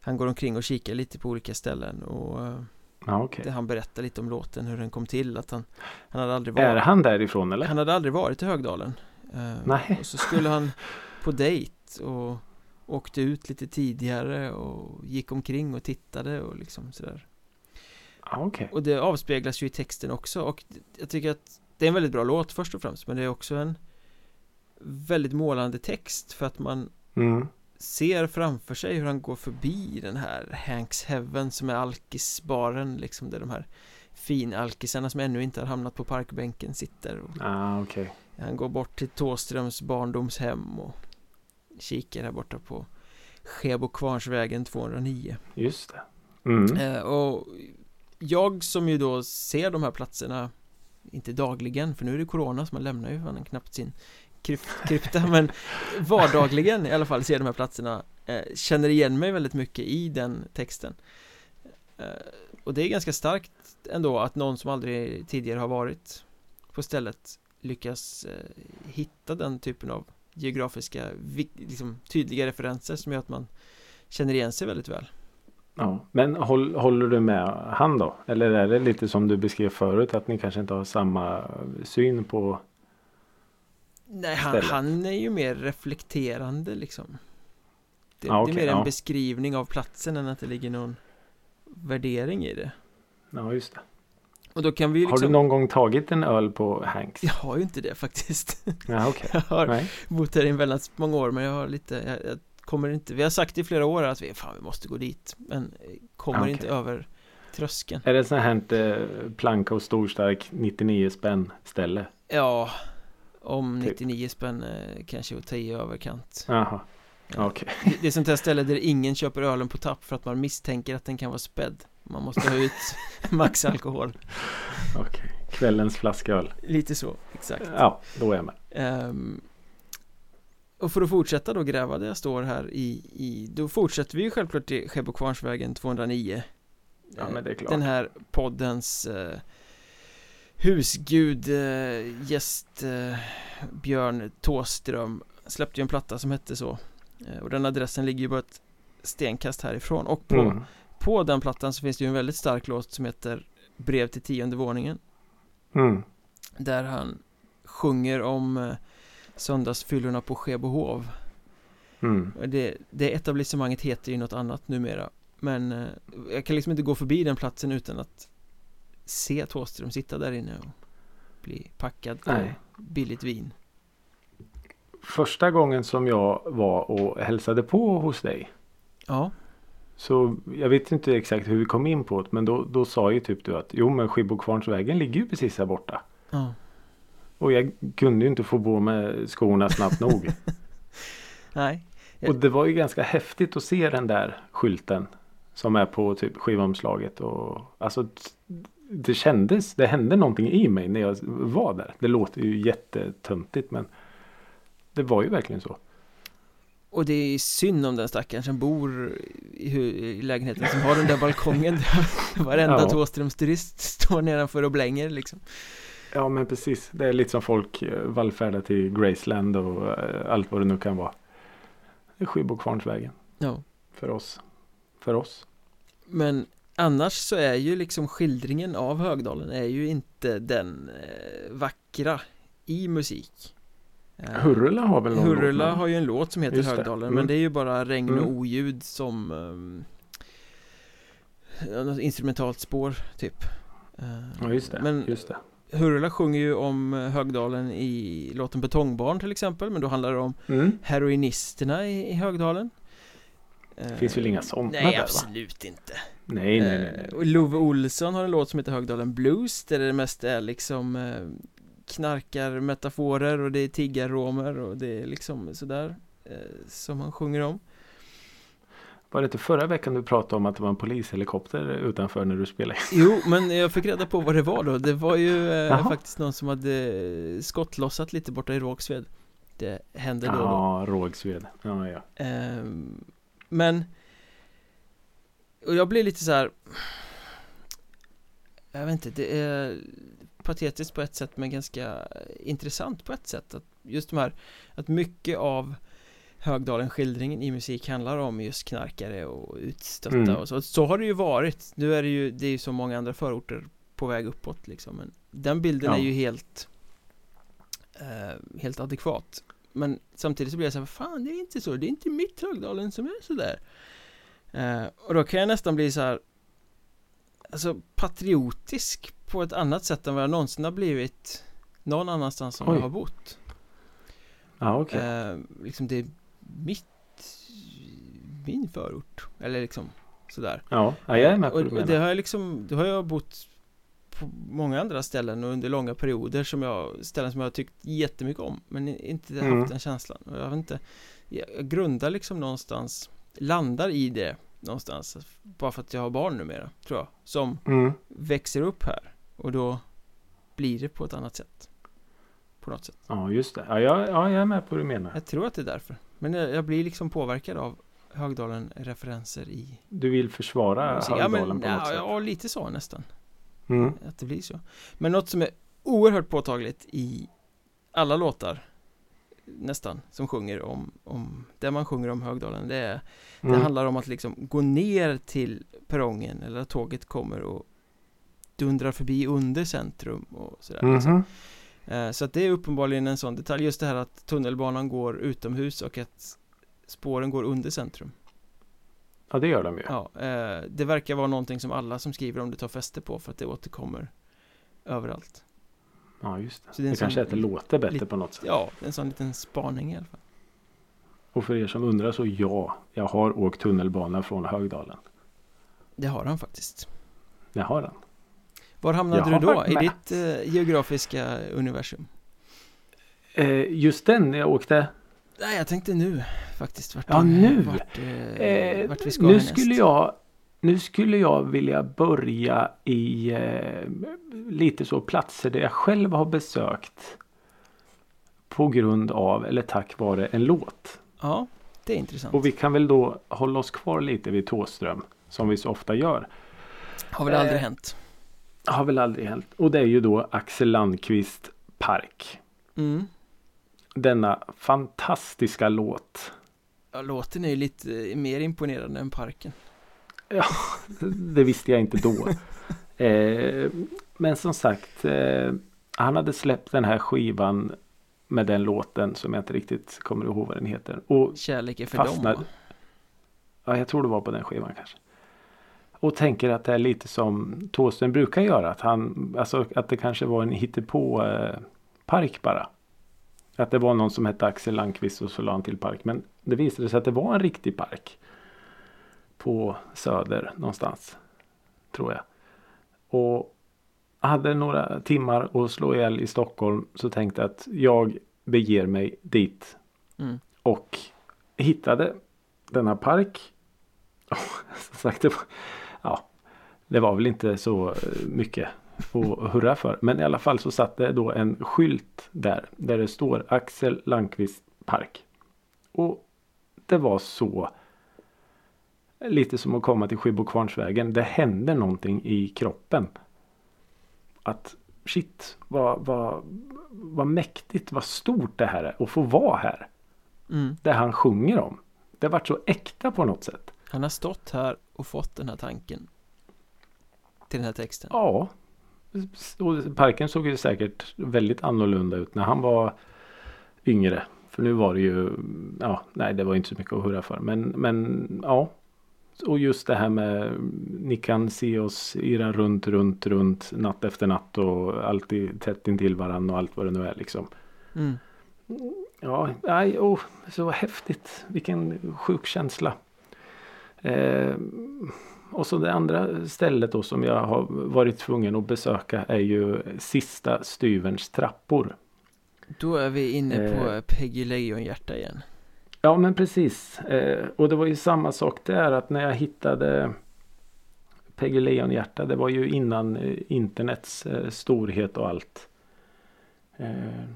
Han går omkring och kikar lite på olika ställen och eh,
okej.
det han berättar lite om låten, hur den kom till, att han Han hade aldrig
Är
varit
han därifrån eller?
Han hade aldrig varit i Högdalen eh,
Nej.
Och så skulle han på dejt och åkte ut lite tidigare och gick omkring och tittade och liksom sådär
Ja, okej.
Och det avspeglas ju i texten också och jag tycker att det är en väldigt bra låt först och främst men det är också en väldigt målande text för att man
Mm.
ser framför sig hur han går förbi den här Hanks Heaven som är alkisbaren liksom där de här finalkisarna som ännu inte har hamnat på parkbänken sitter och
Ja, okej.
han går bort till Tåströms barndomshem och kikar här borta på Skebo Kvarnsvägen 209
Just det. Mm.
eh, Och jag som ju då ser de här platserna Inte dagligen för nu är det corona så man lämnar ju fan knappt sin kryp- krypta Men vardagligen i alla fall ser de här platserna eh, Känner igen mig väldigt mycket i den texten eh, Och det är ganska starkt ändå att någon som aldrig tidigare har varit på stället lyckas hitta den typen av geografiska, liksom, tydliga referenser som gör att man känner igen sig väldigt väl.
Ja. Men håll, håller du med han då? Eller är det lite som du beskrev förut att ni kanske inte har samma syn på
Nej, han, han är ju mer reflekterande liksom. Det,
Ja,
det är mer en
ja.
beskrivning av platsen än att det ligger någon värdering i det.
Ja, just det.
Och då kan vi ju
Har
liksom
du någon gång tagit en öl på Hanks?
Jag har ju inte det faktiskt.
Ja, okej.
Jag har
Nej.
bott här i väldigt många år men jag har lite, jag, jag kommer inte, vi har sagt i flera år att vi, fan vi måste gå dit Men eh, kommer
Okej.
inte över tröskeln
Är det sånt här eh, planka och storstark 99 spänn ställe?
Ja Om
Typ.
99 spänn eh, kanske i i överkant
Jaha,
det, det är sånt här ställe där ingen köper ölen på tapp för att man misstänker att den kan vara spädd Man måste ha ut max alkohol
okej. Kvällens flaska öl.
Lite så, exakt
Ja, då är jag med.
Ehm, och för att fortsätta då gräva där jag står här i, i Då fortsätter vi ju självklart till Skebo Kvarnsvägen 209
Ja, men det är klart.
Den här poddens eh, husgud eh, gäst eh, Björn Tåström släppte ju en platta som hette så och den adressen ligger ju bara ett stenkast härifrån och på,
Mm.
På den plattan så finns det ju en väldigt stark låt som heter Brev till tionde våningen
Mm.
där han sjunger om eh, söndagsfyllorna på Skebohov
Mm.
Det, det etablissemanget heter ju något annat numera Men eh, jag kan liksom inte gå förbi den platsen utan att se Thåström sitta där inne och bli packad på
Nej.
billigt vin
Första gången som jag var och hälsade på hos dig.
Ja,
Så jag vet inte exakt hur vi kom in på det. Men då, då sa ju typ du att jo men Skibbokvarnsvägen ligger ju precis här borta.
ja
Och jag kunde ju inte få på med skorna snabbt nog.
Nej,
Och det var ju ganska häftigt att se den där skylten. Som är på typ skivomslaget och alltså det kändes, det hände någonting i mig när jag var där. Det låter ju jättetöntigt men det var ju verkligen så.
Och det är synd om den stackaren som bor i, i lägenheten som har den där balkongen där Varenda
Ja.
Thåströms turist står nedanför och blänger liksom
Ja men precis. Det är lite som folk eh, vallfärdar till Graceland och eh, allt vad det nu kan vara. Skibbokvarnsvägen.
Ja.
För oss. För oss.
Men annars så är ju liksom skildringen av Högdalen är ju inte den eh, vackra i musik. Eh,
Hurrula har väl någon
Hurula
låt,
har ju en låt som heter. Högdalen
Mm.
men det är ju bara regn och
Mm.
oljud som um, något instrumentalt spår typ
Ja just det.
Men
just det.
Hurula sjunger ju om Högdalen i låten Betongbarn till exempel men då handlar det om
Mm.
heroinisterna i, i Högdalen
Det finns väl inga sådana
Nej
där va?
absolut inte
Nej nej nej. Nej.
Love Olsson har en låt som heter Högdalen Blues där det mest är liksom knarkarmetaforer och det är tiggarromer och det är liksom sådär eh, som han sjunger om
Var det inte förra veckan du pratade om att det var en polishelikopter utanför när du spelade?
Jo, men jag fick reda på vad det var då Det var ju eh, faktiskt någon som hade skottlossat lite borta i Rågsved Det hände då och då
Ja, Rågsved. Ja, ja.
Ehm, Men Och jag blir lite så här. Jag vet inte, det är patetiskt på ett sätt men ganska intressant på ett sätt. Att Just de här Att mycket av Högdalen skildringen i musik handlar om just knarkare och utstötta
Mm.
och så. Så har det ju varit. Nu är det ju, det är ju så många andra förorter på väg uppåt liksom men Den bilden
Ja.
är ju helt eh, Helt adekvat. Men samtidigt så blir jag så här, fan det är inte så, det är inte mitt Högdalen som är sådär eh, Och då kan jag nästan bli så här Alltså patriotisk på ett annat sätt än vad jag någonsin har blivit Någon annanstans som
Oj.
jag har bott
Ja, okej.
eh, Liksom det är mitt Min förort Eller liksom sådär
Ja, ja, jag är med på
och,
du
och det har jag liksom, det har jag bott på många andra ställen och under långa perioder som jag, ställen som jag har tyckt jättemycket om men inte
Mm.
haft den känslan och jag vet inte jag grundar liksom någonstans Landar i det någonstans Bara för att jag har barn numera, tror jag Som
Mm.
växer upp här och då Blir det på ett annat sätt På något sätt
Ja, just det. Ja, jag, ja, jag är med på vad du menar.
Jag tror att det är därför Men jag, jag blir liksom påverkad av Högdalen-referenser i
Du vill försvara
musik. Ja
Högdalen
men
på något
ja,
sätt?
ja, lite så nästan
Mm.
att det blir så Men något som är oerhört påtagligt i alla låtar Nästan som sjunger om, om där man sjunger om Högdalen det är Det
Mm.
handlar om att liksom gå ner till perrongen eller att tåget kommer och dundrar förbi under centrum och sådär liksom.
Mhm.
Eh, Så att det är uppenbarligen en sån detalj Just det här att tunnelbanan går utomhus och att spåren går under centrum
Ja, det gör de ju.
Ja, eh, det verkar vara någonting som alla som skriver om det tar fäste på för att det återkommer överallt
Ja, just det.
Så det
det kanske
sån-
är att det låter bättre på något sätt.
Ja, en sån liten spaning i alla fall
Och för er som undrar så ja, jag har åkt tunnelbana från Högdalen.
Det har han faktiskt
Det har han.
Var hamnade du då i ditt eh, geografiska universum?
Eh, just den när jag åkte.
Nej, jag tänkte nu faktiskt vart
Ja, nu.
Vart, eh,
Eh,
vart vi ska
nu
härnäst.
skulle jag nu skulle jag vilja börja i eh, lite så platser där jag själv har besökt. På grund av eller tack vare en låt.
Ja, det är intressant
Och vi kan väl då hålla oss kvar lite vid Tåström. Som vi så ofta gör.
Har väl aldrig
eh,
hänt
Har väl aldrig hänt. Och det är ju då Axel Landqvist Park.
mm.
Denna fantastiska låt.
Ja, låten är ju lite eh, mer imponerande än parken
Det visste jag inte då. eh, men som sagt. Eh, han hade släppt den här skivan. Med den låten som jag inte riktigt kommer ihåg vad den heter. Och
Kärlek är för
Fastnar-
dem va?
ja, jag tror det var på den skivan kanske. Och tänker att det är lite som Thåström brukar göra. Att, han, alltså, att det kanske var en hittepå eh, bara. Att det var någon som hette Axel Landqvist och så la han till park. Men det visade sig att det var en riktig park. På Söder någonstans. Tror jag. Och hade några timmar att slå ihjäl i Stockholm. Så tänkte jag att jag beger mig dit.
Mm.
Och hittade denna park. Som sagt, det var, ja, det var väl inte så eh, mycket att hurra för. Men i alla fall så satt det då en skylt där. Där det står Axel Landqvist Park. Och det var så lite som att komma till Skibbokvarnsvägen. Det hände någonting i kroppen. Att shit vad, vad, vad mäktigt, vad stort det här är att få vara här.
Mm.
Det han sjunger om. Det har varit så äkta på något sätt.
Han har stått här och fått den här tanken till den här texten.
Ja. Och parken såg ju säkert väldigt annorlunda ut när han var yngre. För nu var det ju, ja, nej det var inte så mycket att hurra för. Men, men ja. Och just det här med, ni kan se oss irra runt, runt, runt natt efter natt och alltid tätt intill varandra och allt vad det nu är liksom.
Mm.
Ja, nej, oh, så häftigt. Vilken sjuk känsla. Eh, och så det andra stället då som jag har varit tvungen att besöka är ju Sista Styverns trappor.
Då är vi inne på
Eh.
Peggy Lejonhjärta igen.
Ja men precis. Eh, och det var ju samma sak där att när jag hittade Peggy Lejonhjärta. Det var ju innan eh, internets eh, storhet och allt. Eh,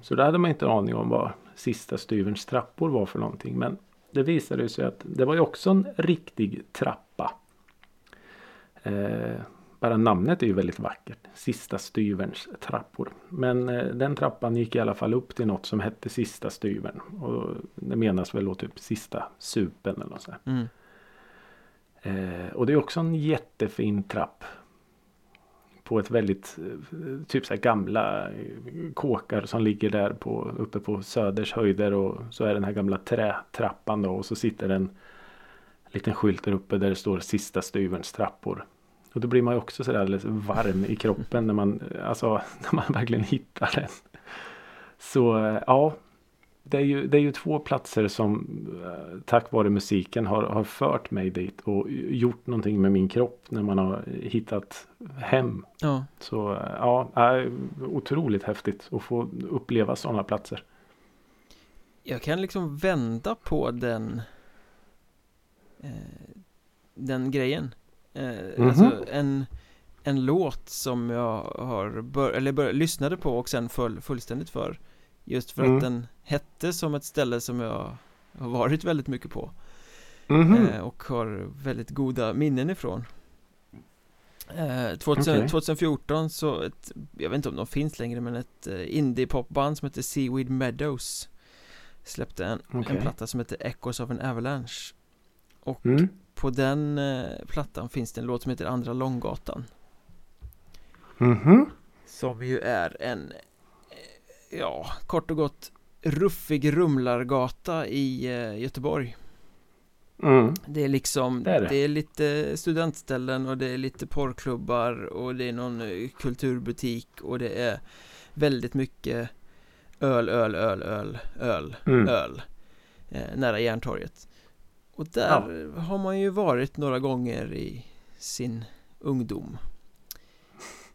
så där hade man inte en aning om vad Sista Styverns trappor var för någonting. Men det visade sig att det var ju också en riktig trappa. Eh, bara namnet är ju väldigt vackert. Sista styverns trappor. Men eh, den trappan gick i alla fall upp till något som hette Sista styvern. Och det menas väl då typ Sista supen eller något sånt.
Mm.
Eh, och det är också en jättefin trapp. På ett väldigt eh, typ så här gamla eh, kåkar som ligger där på, uppe på Söders höjder. Och så är den här gamla trätrappan då. Och så sitter en liten skylt där uppe där det står Sista styverns trappor. Och då blir man ju också sådär alldeles varm i kroppen när man, eh, alltså, när man verkligen hittar den. Så ja, det är ju, det är ju två platser som eh, tack vare musiken har, har fört mig dit och gjort någonting med min kropp när man har hittat hem.
Ja,
Så eh, ja, är otroligt häftigt att få uppleva sådana platser.
jag kan liksom vända på den eh, Den grejen eh,
Mhm.
Alltså en En låt som jag har bör, eller bör, lyssnade på och sen föll fullständigt för Just för
Mm.
att den hette som ett ställe som jag har varit väldigt mycket på
Mhm.
eh, och har väldigt goda minnen ifrån eh, 2000,
Okej.
2014 så ett, jag vet inte om de finns längre men ett eh, indie-popband som heter Seaweed Meadows Släppte en,
Okej.
en platta som heter Echoes of an Avalanche Och
Mm.
på den eh, plattan finns det en låt som heter Andra Långgatan
Mhm.
Som ju är en Ja, kort och gott Ruffig rumlargata i eh, Göteborg
Mm.
Det är liksom,
Det är det.
det är lite studentställen och det är lite porrklubbar och det är någon eh, kulturbutik och det är väldigt mycket öl, öl, öl, öl, öl,
Mm.
öl eh, nära Järntorget. Och där har man ju varit några gånger i sin ungdom.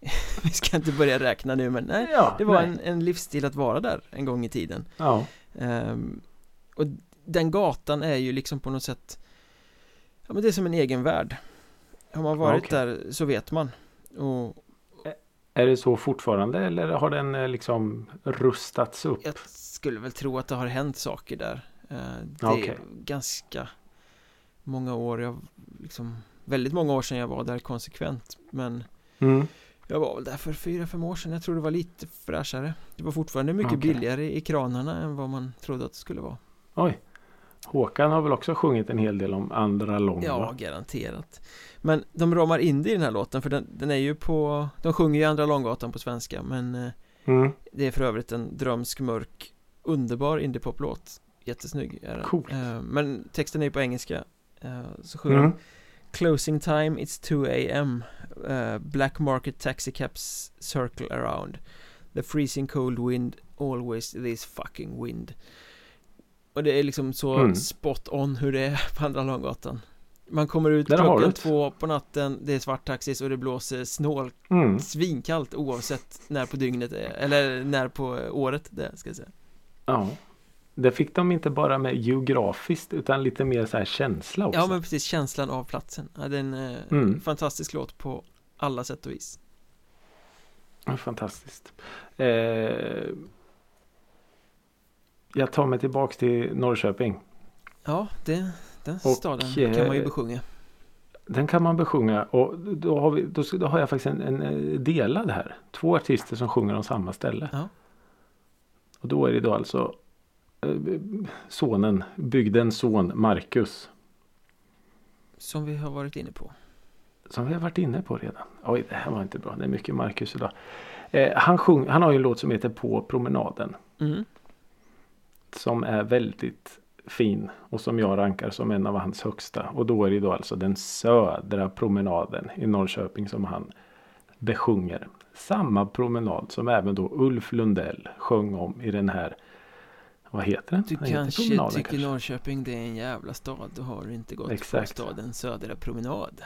Vi ska inte börja räkna nu men nej,
Ja,
det var
nej.
en, en livsstil att vara där en gång i tiden.
Ja.
Ehm, och den gatan är ju liksom på något sätt Ja men det är som en egen värld Har man varit
Okej.
där så vet man Och
Är det så fortfarande eller har den eh, liksom rustats upp?
jag skulle väl tro att det har hänt saker där Ehm, Det
Okej.
är ganska många år jag liksom Väldigt många år sedan jag var där konsekvent Men
Mm.
Jag var väl där för fyra, fem år sedan Jag tror det var lite fräschare Det var fortfarande mycket
Okej.
billigare i kranarna än vad man trodde att det skulle vara
Oj. Håkan har väl också sjungit en hel del om andra lång
Ja,
va?
garanterat Men de ramar in det i den här låten för den, den är ju på De sjunger ju Andra Långgatan på svenska men eh,
Mm.
Det är för övrigt en drömsk, mörk, underbar indiepoplåt Jättesnygg är den
Coolt.
Eh, Men texten är ju på engelska eh, Så sjunger
Mm.
de Closing time, it's 2 am uh, Black market taxi cabs circle around The freezing cold wind Always this fucking wind Och det är liksom så
Mm.
spot on hur det är på Andra Långgatan Man kommer ut
har
klockan två på natten Det är svarttaxis och det blåser snål
Mm.
Svinkallt oavsett när på dygnet det är Eller när på året det är, ska jag säga
Ja. Det fick de inte bara med geografiskt utan lite mer så här känsla också.
Ja men precis, känslan av platsen ja, Det är en eh,
Mm.
fantastisk låt på alla sätt och vis
Fantastiskt. Eh, jag tar mig tillbaks till Norrköping.
Ja, det, den
Och,
staden kan man ju
eh,
besjunga
Den kan man besjunga och då har, vi, då, då har jag faktiskt en, en eh, delad här. Två artister som sjunger om samma ställe.
Ja.
Och då är det då alltså sonen, bygdens son Marcus.
Som vi har varit inne på.
Som vi har varit inne på redan. Oj, det här var inte bra. Det är mycket Marcus idag. Eh, han, sjung, han har ju en låt som heter På promenaden.
Mm.
Som är väldigt fin och som jag rankar som en av hans högsta. Och då är det då alltså den södra promenaden i Norrköping som han besjunger. Samma promenad som även då Ulf Lundell sjöng om i den här vad heter den?
Du
den heter
kanske
Promenaden,
tycker
kanske.
Norrköping det är en jävla stad. Då har du inte gått
Exakt.
på stadens södra promenad.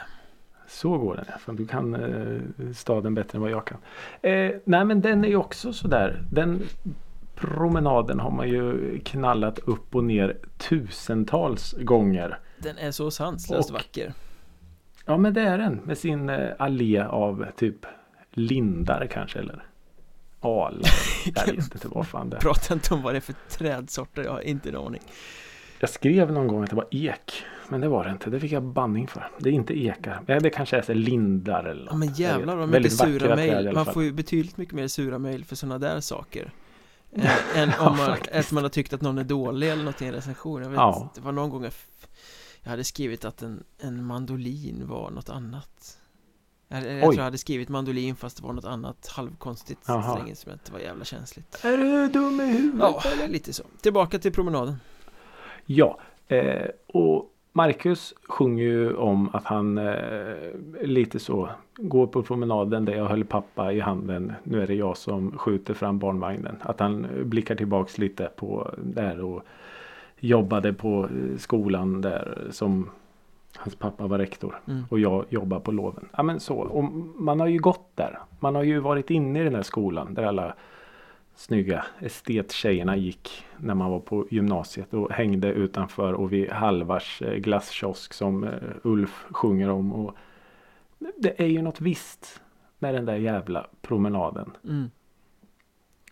Så går den ja. För du kan eh, staden bättre än vad jag kan. Eh, nej men den är ju också sådär. Den promenaden har man ju knallat upp och ner tusentals gånger.
Den är så sanslöst
Och-
vacker.
Ja men det är den med sin eh, allé av typ lindar kanske eller alar. Jag vet inte vad fan det är.
Prata inte om vad det är för trädsorter. Jag har inte en aning.
Jag skrev någon gång att det var ek. Men det var det inte. Det fick jag banning för. Det är inte ekar. Ja, det kanske är så lindar eller
Ja men
något.
Jävlar vad mycket sura mejl. Man får ju betydligt mycket mer sura mejl för sådana där saker. Än,
Ja,
om man, att man har tyckt att någon är dålig eller något i en recension. Jag vet,
Ja.
det var någon gång jag, jag hade skrivit att en, en mandolin var något annat. Jag, jag tror jag hade skrivit mandolin fast det var något annat halvkonstigt
Jaha.
stränginstrument. Det var jävla känsligt.
Är du dum i huvudet?
Ja, lite så. Tillbaka till promenaden.
Ja, eh, och Marcus sjunger ju om att han eh, lite så går på promenaden där jag höll pappa i handen. Nu är det jag som skjuter fram barnvagnen. Att han blickar tillbaks lite på där och jobbade på skolan där som hans pappa var rektor.
Mm.
Och jag jobbar på loven. Ja men så. Och man har ju gått där. Man har ju varit inne i den här skolan där alla snygga estettjejerna gick när man var på gymnasiet och hängde utanför och vid Halvars eh, glasskiosk som eh, Ulf sjunger om. Och det är ju något visst med den där jävla promenaden.
Mm.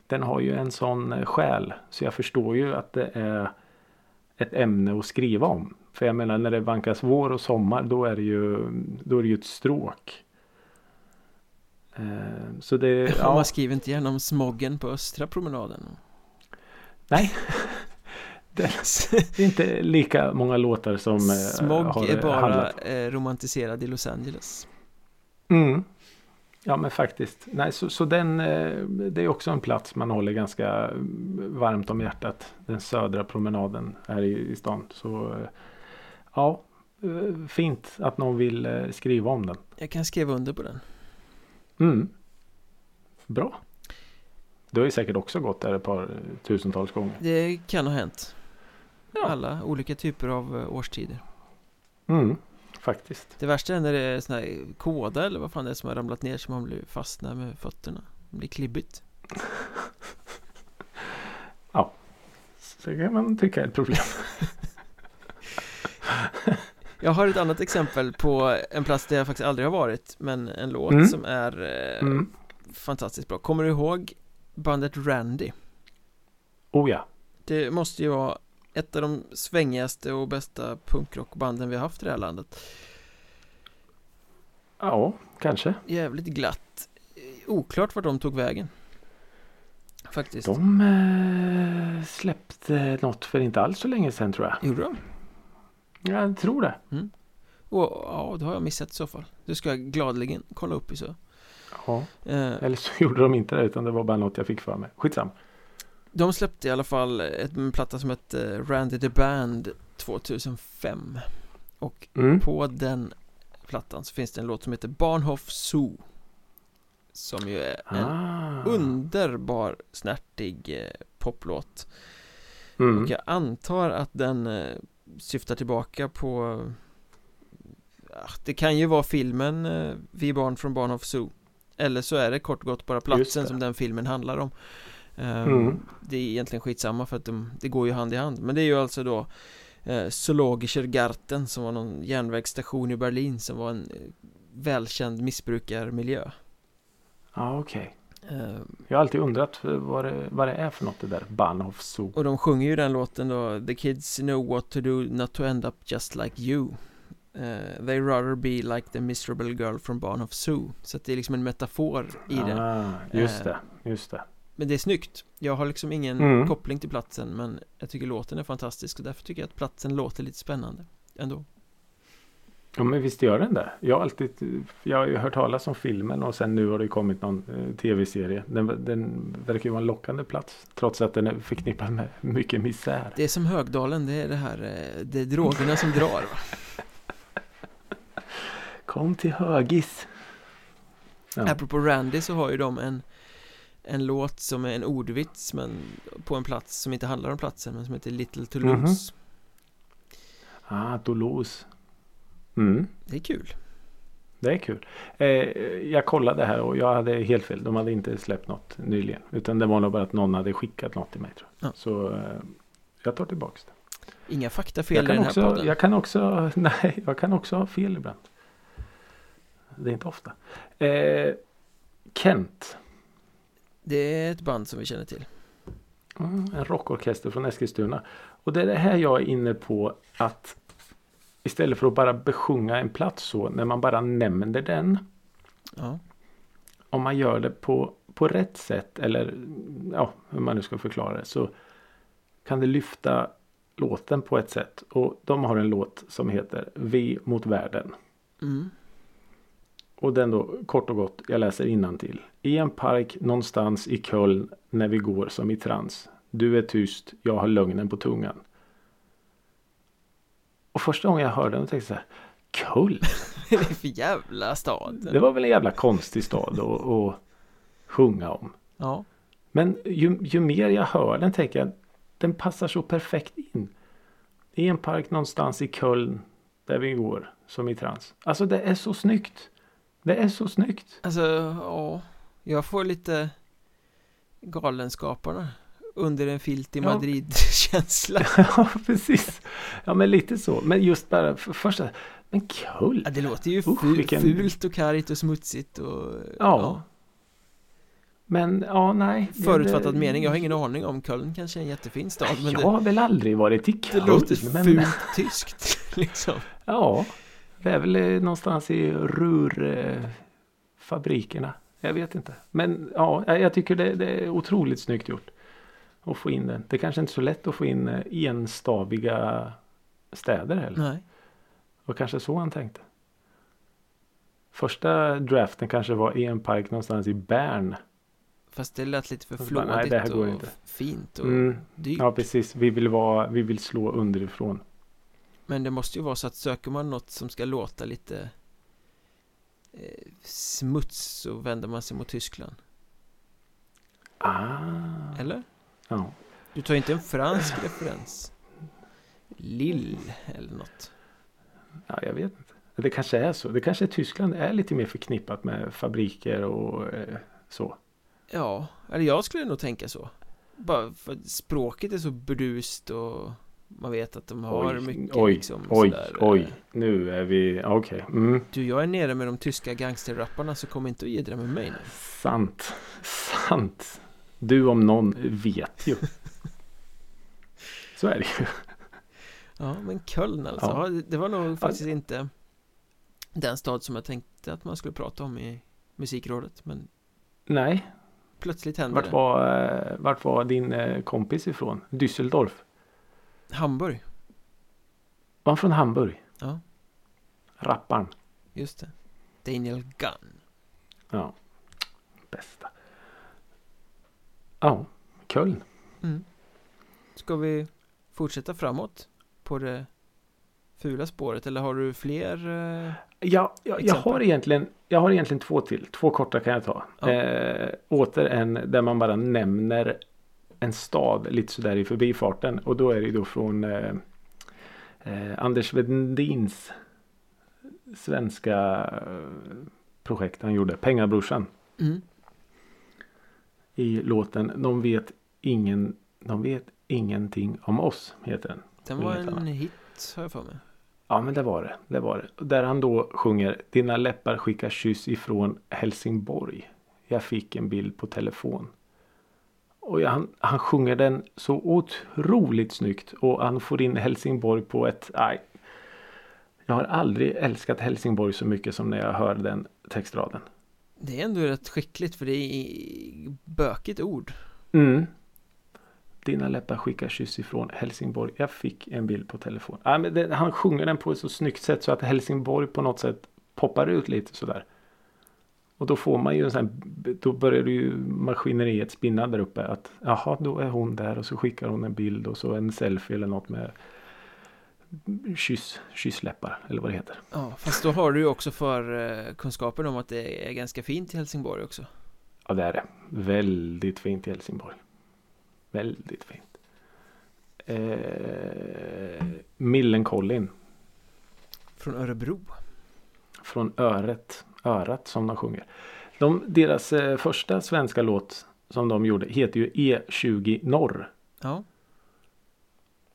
Den har ju en sån eh, själ så jag förstår ju att det är ett ämne att skriva om. För jag menar när det vankas vår och sommar då är det ju, då är det ju ett stråk. Eh, Så det,
Ja. Man skriver inte gärna om smoggen på östra promenaden.
nej. Det är inte lika många låtar som eh,
Smog
har
är bara
handlat.
eh, romantiserad i Los Angeles.
Mm. Ja men faktiskt. Nej, så, så den, det är också en plats man håller ganska varmt om hjärtat. Den södra promenaden här i, i stan. Så ja, eh, fint att någon vill eh, skriva om den.
Jag kan skriva under på den.
Mm. Bra. Du har ju säkert också gått där ett par tusentals gånger.
Det kan ha hänt.
Ja.
Alla olika typer av eh, årstider.
Mm. Faktiskt.
Det värsta är när det är sån här kåda eller vad fan det är som har ramlat ner som man blir fastnar med fötterna. Det blir klibbigt.
Så det kan man tycka är ett problem.
Jag har ett annat exempel på en plats där jag faktiskt aldrig har varit Men en låt
Mm.
som är eh,
Mm.
fantastiskt bra Kommer du ihåg bandet Randy?
Oh ja.
Det måste ju vara ett av de svängigaste och bästa punkrockbanden vi har haft i det här landet
Ja, kanske.
Jävligt glatt Oklart vart de tog vägen Faktiskt
De eh, släppte något för inte alls så länge sedan tror jag.
Gjorde de?
Jag tror det.
Och, ja, det har jag missat i så fall Det ska jag gladeligen kolla upp i så
Ja.
eh,
Eller så gjorde de inte det utan det var bara något jag fick för mig. Skitsam.
De släppte i alla fall ett, en platta som hette Randy the Band 2005 Och
Mm.
på den plattan så finns det en låt som heter Barnhof Zoo Som ju är en
Ah.
underbar snärtig eh, poplåt
Mm.
Och jag antar att den eh, syftar tillbaka på ja, Det kan ju vara filmen eh, Vi barn från Barnhof Zoo. Eller så är det kort och gott bara platsen som den filmen handlar om. Ehm,
Mm.
Det är egentligen skitsamma för att de, det går ju hand i hand. Men det är ju alltså då eh, Zoologischer Garten som var någon järnvägsstation i Berlin som var en eh, välkänd missbrukarmiljö.
Ja, okej.
Ehm,
Jag har alltid undrat vad det, vad det är för något det där Bahnhof Zoo.
Och de sjunger ju den låten då The kids know what to do not to end up just like you eh, They rather be like the miserable girl from Barn of Zoo Så att det är liksom en metafor i det
Ah, just
Eh,
det, just det.
Men det är snyggt Jag har liksom ingen
Mm.
koppling till platsen Men jag tycker låten är fantastisk och därför tycker jag att platsen låter lite spännande Ändå
Ja men visst gör den det. Jag har alltid, jag har hört talas om filmen och sen nu har det kommit någon eh, tv-serie. Den, den verkar ju vara en lockande plats. Trots att den är förknippad med mycket misär.
Det är som Högdalen, det är det här eh, Det är drogerna som drar?
Kom till Högis. Ja.
Apropå Randy så har ju de en En låt som är en ordvits men på en plats som inte handlar om platsen men som heter Little Toulouse
Ah, Toulouse. Mm,
Det är kul
det är kul. Eh, jag kollade här och jag hade helt fel. De hade inte släppt något nyligen. Utan det var nog bara att någon hade skickat något till mig.
Ja.
Så eh, jag tar tillbaks det.
Inga faktafel i den här
också,
podden
jag kan också, nej, jag kan också ha fel ibland. Det är inte ofta. Eh, Kent.
Det är ett band som vi känner till
Mm, en rockorkester från Eskilstuna. Och det är det här jag är inne på att istället för att bara besjunga en plats så när man bara nämner den.
Ja,
Om man gör det på, på rätt sätt eller ja, hur man nu ska förklara det så kan det lyfta låten på ett sätt. Och de har en låt som heter Vi mot världen.
mm.
Och den då kort och gott, jag läser till. I en park någonstans i Köln när vi går som i trans. Du är tyst, jag har lögnen på tungan. Första gången jag hörde den tänkte jag så här. Köln?
Det är för jävla stad
Det var väl en jävla konstig stad att, att sjunga om.
Ja,
Men ju, ju mer jag hör den tänker jag den passar så perfekt in. I en park någonstans i Köln där vi går som i trans. Alltså det är så snyggt. Det är så snyggt.
alltså ja Jag får lite Galenskaparna Under en filt i
Ja.
Madrid-känsla
Ja, precis. Ja, men lite så. Men just bara för första. Men kul.
ja, Det låter ju
Usch,
fu-
vilken-
fult och kargt och smutsigt och
Ja. Men ja, nej. det-
Förutfattad
det-
mening, jag har ingen aning om Köln kanske är en jättefin stad men
Jag
det,
har väl aldrig varit i
det
Köln.
låter
men,
fult tyskt liksom
Ja. Det är väl eh, någonstans i rurfabrikerna. Jag vet inte. Men ja, jag tycker det, det är otroligt snyggt gjort. Att få in den. Det kanske inte är så lätt att få in eh, enstaviga städer heller.
Nej,
Och kanske så han tänkte. Första draften kanske var i en park någonstans i Bern.
fast det lät lite för
Och bara, nej,
flådigt
det här går
och
inte.
fint och
Mm.
dyrt
Ja precis, vi vill, vara, vi vill slå underifrån.
Men det måste ju vara så att söker man något som ska låta lite eh, smuts så vänder man sig mot Tyskland
Ah.
Eller?
Ja.
Du tar inte en fransk referens Lill eller något
ja, jag vet inte. Det kanske är så. Det kanske är Tyskland är lite mer förknippat med fabriker och eh, så.
Ja, eller jag skulle nog tänka så Bara för att språket är så burdust och man vet att de har mycket
oj,
liksom
oj,
sådär,
oj.
eh,
Nu är vi, okej. Mm.
Du, jag är nere med de tyska gangsterrapparna så kom inte och jiddra med mig nu
Sant. Sant. Du om någon vet ju. Så är det ju.
Ja, men Köln alltså,
Ja.
det- var nog faktiskt inte den stad som jag tänkte att man skulle prata om i musikrådet Men
Nej,
plötsligt hände
vart var, eh, vart var din eh, kompis ifrån? Düsseldorf?
Hamburg,
Var han från Hamburg?
Ja.
Rapparen.
just det Daniel Gunn
Ja. Bästa. Ja, Köln.
mm. Ska vi fortsätta framåt på det fula spåret eller har du fler? eh,
Ja, jag, jag, har egentligen, jag har egentligen två till. Två korta kan jag ta.
Ja.
Eh, åter en där man bara nämner en stad lite sådär i förbifarten. Och då är det då från eh, eh, Anders Wedins svenska eh, projekt han gjorde. Pengabrorsan.
Mm.
I låten De vet ingen De vet ingenting om oss heter den.
Den var en hit har jag för mig
Ja men det var det. Det var det. Där han då sjunger Dina läppar skickar kyss ifrån Helsingborg. Jag fick en bild på telefon. Och han, han sjunger den så otroligt snyggt och han får in Helsingborg på ett nej, Jag har aldrig älskat Helsingborg så mycket som när jag hör den textraden.
Det är ändå rätt skickligt för det är bökigt ord.
Mm. Dina läppar skickar kyss ifrån Helsingborg. Jag fick en bild på telefon. Ah, men det, han sjunger den på ett så snyggt sätt så att Helsingborg på något sätt poppar ut lite sådär. Och då får man ju en sån här, då börjar det ju maskineriet spinna där uppe. Att jaha, då är hon där och så skickar hon en bild och så en selfie eller något med kyss, kyssläppar eller vad det heter.
Ja, fast då har du ju också för eh, kunskapen om att det är ganska fint i Helsingborg också.
Ja, det är det. Väldigt fint i Helsingborg. Väldigt fint. Eh, Millencolin
Från Örebro.
från Öret. Örat som de sjunger. De, deras eh, första svenska låt som de gjorde heter ju E20 Norr.
Ja,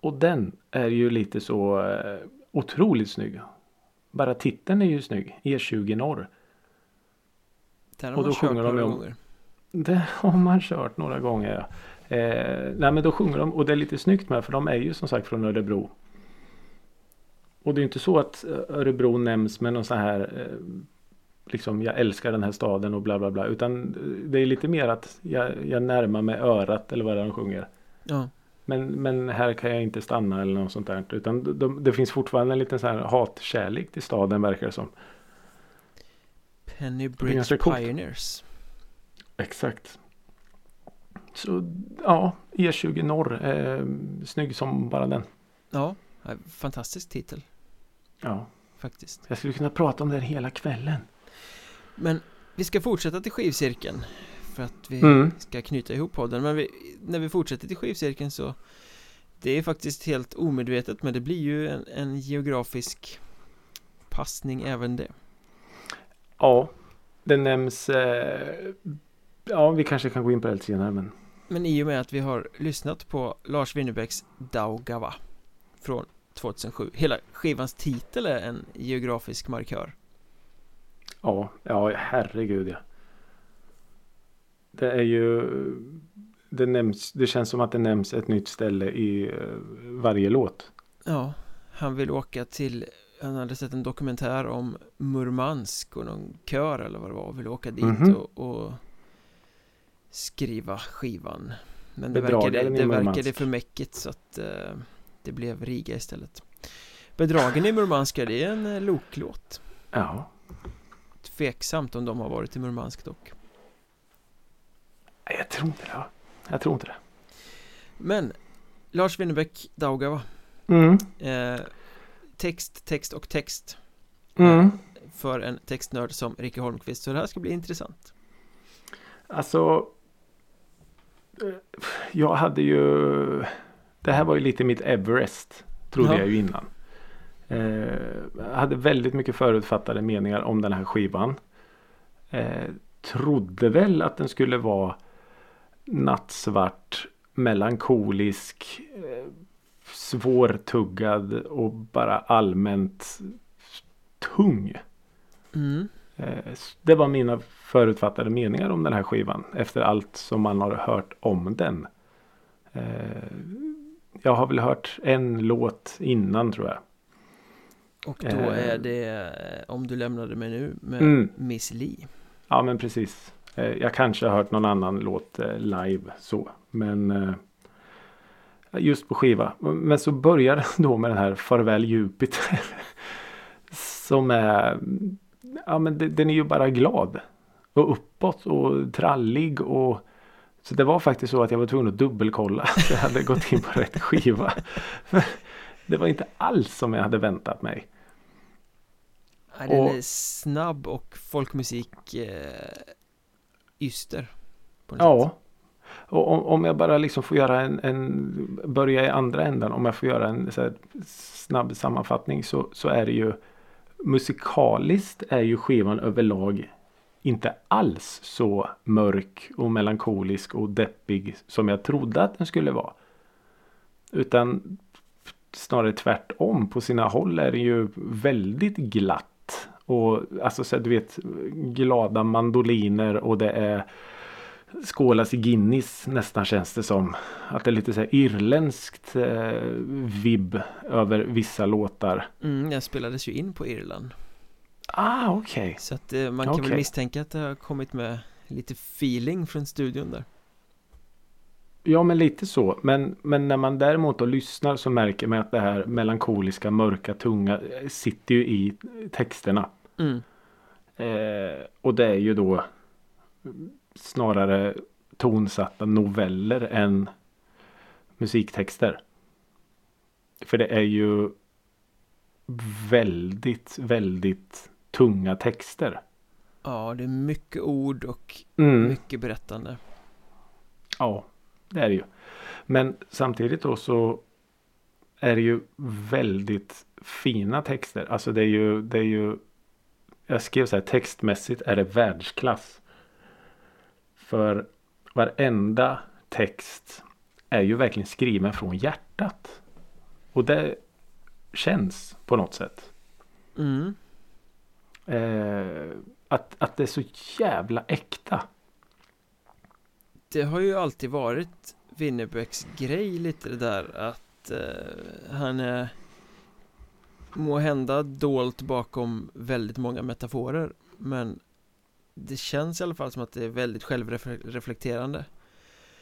Och den är ju lite så eh, otroligt snygg. Bara titeln är ju snygg. E20 Norr.
där har
Och
man kört
sjunger de
några
om-
gånger.
Det har man kört några gånger. Ja. Eh, nej men då sjunger de och det är lite snyggt med för de är ju som sagt från Örebro. Och det är inte så att eh, Örebro nämns med någon sån här eh, liksom jag älskar den här staden och bla bla bla. Utan eh, det är lite mer att jag, jag närmar mig örat eller vad det är de sjunger.
Ja,
Men, men här kan jag inte stanna eller något sånt där. Utan de, de, det finns fortfarande en liten sån här hatkärlek till staden verkar det som.
Penny Bridge. Pioneers.
Exakt. Så ja, E20 Norr. Eh, snygg som bara den.
Ja, ja, fantastisk titel
Ja,
faktiskt.
jag skulle kunna prata om den hela kvällen.
Men vi ska fortsätta till skivcirkeln för att vi
Mm.
ska knyta ihop podden. Men vi, när vi fortsätter till skivcirkeln så det är faktiskt helt omedvetet men det blir ju en, en geografisk passning även det.
Ja, det nämns. Eh, ja, vi kanske kan gå in på det lite senare, men
Men i och med att vi har lyssnat på Lars Winnerbäcks Daugava från 2007. Hela skivans titel är en geografisk markör.
ja, ja, herregud ja. Det är ju. Det nämns. Det känns som att det nämns ett nytt ställe i eh, varje låt.
Ja, han vill åka till han hade sett en dokumentär om Murmansk och någon kör eller vad det var och ville åka dit
Mhm.
och, och skriva skivan. Men det
Bedragaren
verkade, det verkade för mäckigt så att eh, det blev Riga istället. Bedragen i Murmansk, det är en eh, loklåt.
Ja,
Tveksamt om de har varit i Murmansk dock.
Jag tror inte det. Jag tror inte det.
Men Lars Winnerbäck Daugava
Mm.
eh, Text, text och text
Mm.
För en textnörd som Ricky Holmqvist Så det här ska bli intressant
Alltså. eh, Jag hade ju. Det här var ju lite mitt Everest. Trodde
Ja.
jag ju innan. Eh, jag hade väldigt mycket förutfattade meningar om den här skivan. Eh, trodde väl att den skulle vara nattsvart, melankolisk, eh, svårtuggad och bara allmänt tung.
mm.
Eh, Det var mina förutfattade meningar om den här skivan efter allt som man har hört om den. Eh, Jag har väl hört en låt innan tror jag.
Och då är det Om du lämnade mig nu med
Mm.
Miss Li
Ja men precis. Eh, Jag kanske har hört någon annan låt eh, live så. Men eh, just på skiva. Men så börjar den då med den här Farväl Jupiter. Som är Ja men den är ju bara glad. Och uppåt och trallig och Så det var faktiskt så att jag var tvungen att dubbelkolla att jag hade gått in på rätt skiva. Det var inte alls som jag hade väntat mig.
Den
Och-
är snabb och folkmusik eh, Yster
Ja.
sätt.
Och om, om jag bara liksom får göra en, en börja i andra änden. Om jag får göra en här, snabb sammanfattning så, så är det ju musikaliskt är ju skivan överlag inte alls så mörk och melankolisk och deppig som jag trodde att den skulle vara. Utan snarare tvärtom. På sina håll är det ju väldigt glatt. Och alltså så du vet glada mandoliner och det är skålas i Guinness nästan känns det som. Att det är lite så här irländskt eh, vibb över vissa låtar.
Mm, den spelades ju in på Irland
Ah, okej. Okay.
Så att eh, man kan
Okej.
väl misstänka att det har kommit med lite feeling från studion där
Ja, men lite så. Men, men när man däremot då lyssnar så märker man att det här melankoliska, mörka, tunga eh, sitter ju i texterna.
Mm.
Eh, och det är ju då snarare tonsatta noveller än musiktexter. För det är ju väldigt, väldigt tunga texter.
Ja, det är mycket ord och
Mm.
mycket berättande
Ja, det är det ju. Men samtidigt då så är det ju väldigt fina texter. Alltså det är ju, det är ju jag skrev så här textmässigt är det världsklass. För varenda text är ju verkligen skriven från hjärtat. Och det känns på något sätt.
mm.
Eh, att, att det är så jävla äkta.
Det har ju alltid varit Winnerbäcks grej lite det där att eh, han är må hända dolt bakom väldigt många metaforer men det känns i alla fall som att det är väldigt självreflekterande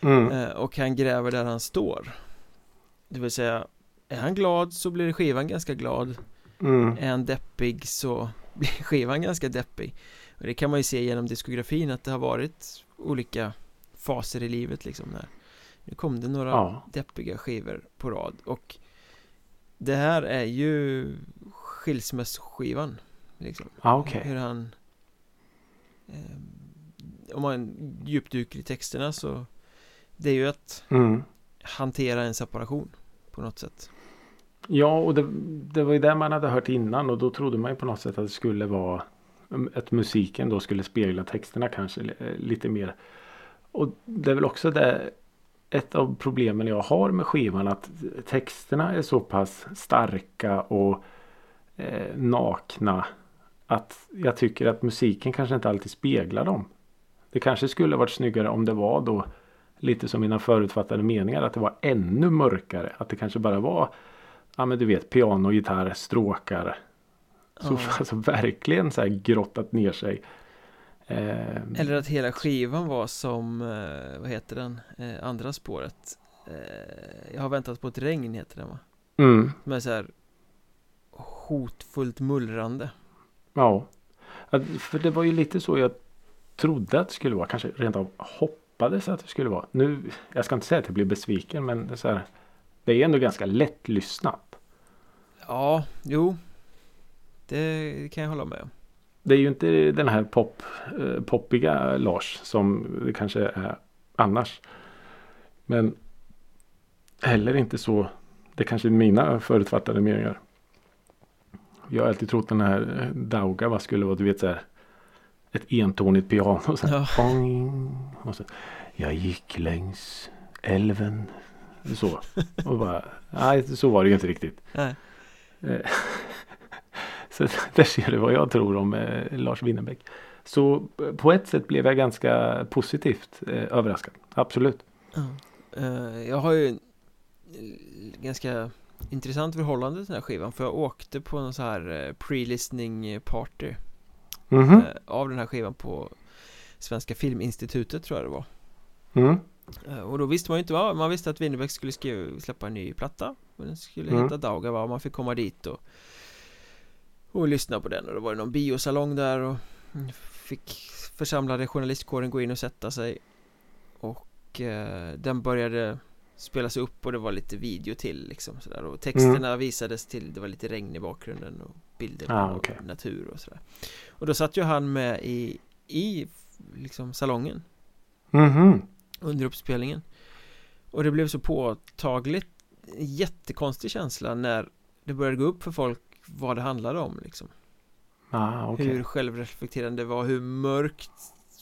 Mm.
eh, och han gräver där han står det vill säga är han glad så blir skivan ganska glad
Mm.
är han deppig så blir skivan ganska deppig och det kan man ju se genom diskografin att det har varit olika faser i livet liksom när nu kom det några
Ja.
deppiga skivor på rad och det här är ju skilsmässoskivan liksom
Ja, okej.
hur han eh, om man djupdyker i texterna så det är ju att
Mm.
hantera en separation på något sätt
Ja, och det, det var ju det man hade hört innan och då trodde man ju på något sätt att det skulle vara att musiken då skulle spegla texterna kanske eh, lite mer. Och det är väl också det ett av problemen jag har med skivan att texterna är så pass starka och eh, nakna att jag tycker att musiken kanske inte alltid speglar dem. Det kanske skulle varit snyggare om det var då lite som mina förutfattade meningar att det var ännu mörkare. Att det kanske bara var ja men du vet piano, gitarr, stråkar. Så
Ja.
alltså verkligen så här grottat ner sig. Eh,
Eller att hela skivan var som, eh, vad heter den, eh, andra spåret eh, Jag har väntat på ett regn heter den va?
mm,
Som är så här hotfullt mullrande
ja. För det var ju lite så jag trodde att det skulle vara. Kanske rent av hoppades att det skulle vara. Nu, jag ska inte säga att jag blev besviken men det är, så här, det är ändå ganska lätt lyssnat.
Ja, jo Det kan jag hålla med om
Det är ju inte den här pop, eh, poppiga Lars som det kanske är annars. Men heller inte så. Det kanske är mina förutfattade meningar. Jag har alltid trott den här eh, Daugava skulle vara du vet så här. Ett entonigt piano. Så här,
Ja.
Och så, jag gick längs älven. Så. Och bara, nej så var det ju inte riktigt.
Nej,
Eh, Så där ser du vad jag tror om eh, Lars Winnerbäck. Så eh, på ett sätt blev jag ganska positivt eh, överraskad. Absolut.
Eh, Jag har ju eh, ganska intressant förhållande till den här skivan för jag åkte på en så här pre-listening party
Mhm.
eh, av den här skivan på Svenska Filminstitutet tror jag det var
Mm.
Och då visste man ju inte vad, man visste att Winnerbäck skulle skriva, släppa en ny platta och Den skulle
Mm.
heta Daugava och man fick komma dit och Och lyssna på den. Och då var det någon biosalong där och mm, Fick församlade journalistkåren gå in och sätta sig. Och eh, den började spelas upp och det var lite video till liksom sådär. Och texterna visades till, det var lite regn i bakgrunden och bilder på
Ah, okej.
natur och sådär. Och då satt ju han med i, i liksom salongen.
Mhm.
under uppspelningen. Och det blev så påtagligt Jättekonstig känsla när det började gå upp för folk vad det handlade om liksom
Ah, okej.
Hur självreflekterande det var, hur mörkt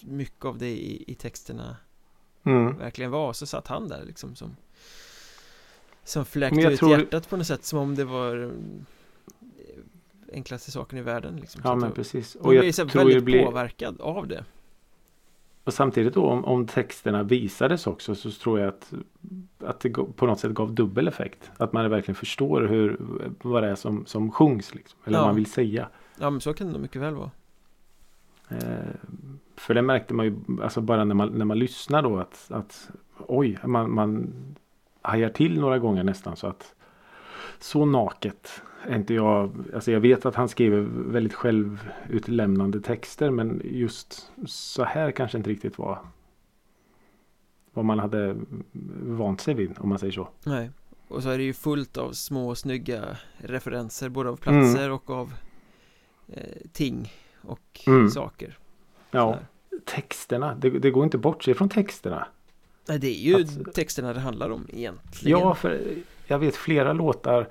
mycket av det i, i texterna
Mm.
verkligen var Så satt han där liksom som Som fläkte
jag
ut
tror-
hjärtat på något sätt som om det var eh, Enklaste saken i världen liksom
Ja men precis.
Och jag
jag tror
väldigt
blir...
påverkad av det
och samtidigt då om, om texterna visades också så tror jag att, att det på något sätt gav dubbel effekt. Att man verkligen förstår hur, vad det är som, som sjungs. Liksom, eller
Ja.
vad man vill säga.
Ja men så kan det nog mycket väl vara
Eh, för det märkte man ju alltså bara när man, när man lyssnar då att, att oj, man, man hajar till några gånger nästan så att så naket inte jag. Alltså jag vet att han skriver väldigt självutlämnande texter men just så här kanske inte riktigt var vad man hade vant sig vid om man säger så.
Nej Och så är det ju fullt av små snygga referenser både av platser och av eh, ting och
Mm.
saker
Ja, texterna, det, det går inte bort sig från texterna.
Nej det är ju
Att-
texterna det handlar om egentligen
Ja, för jag vet flera låtar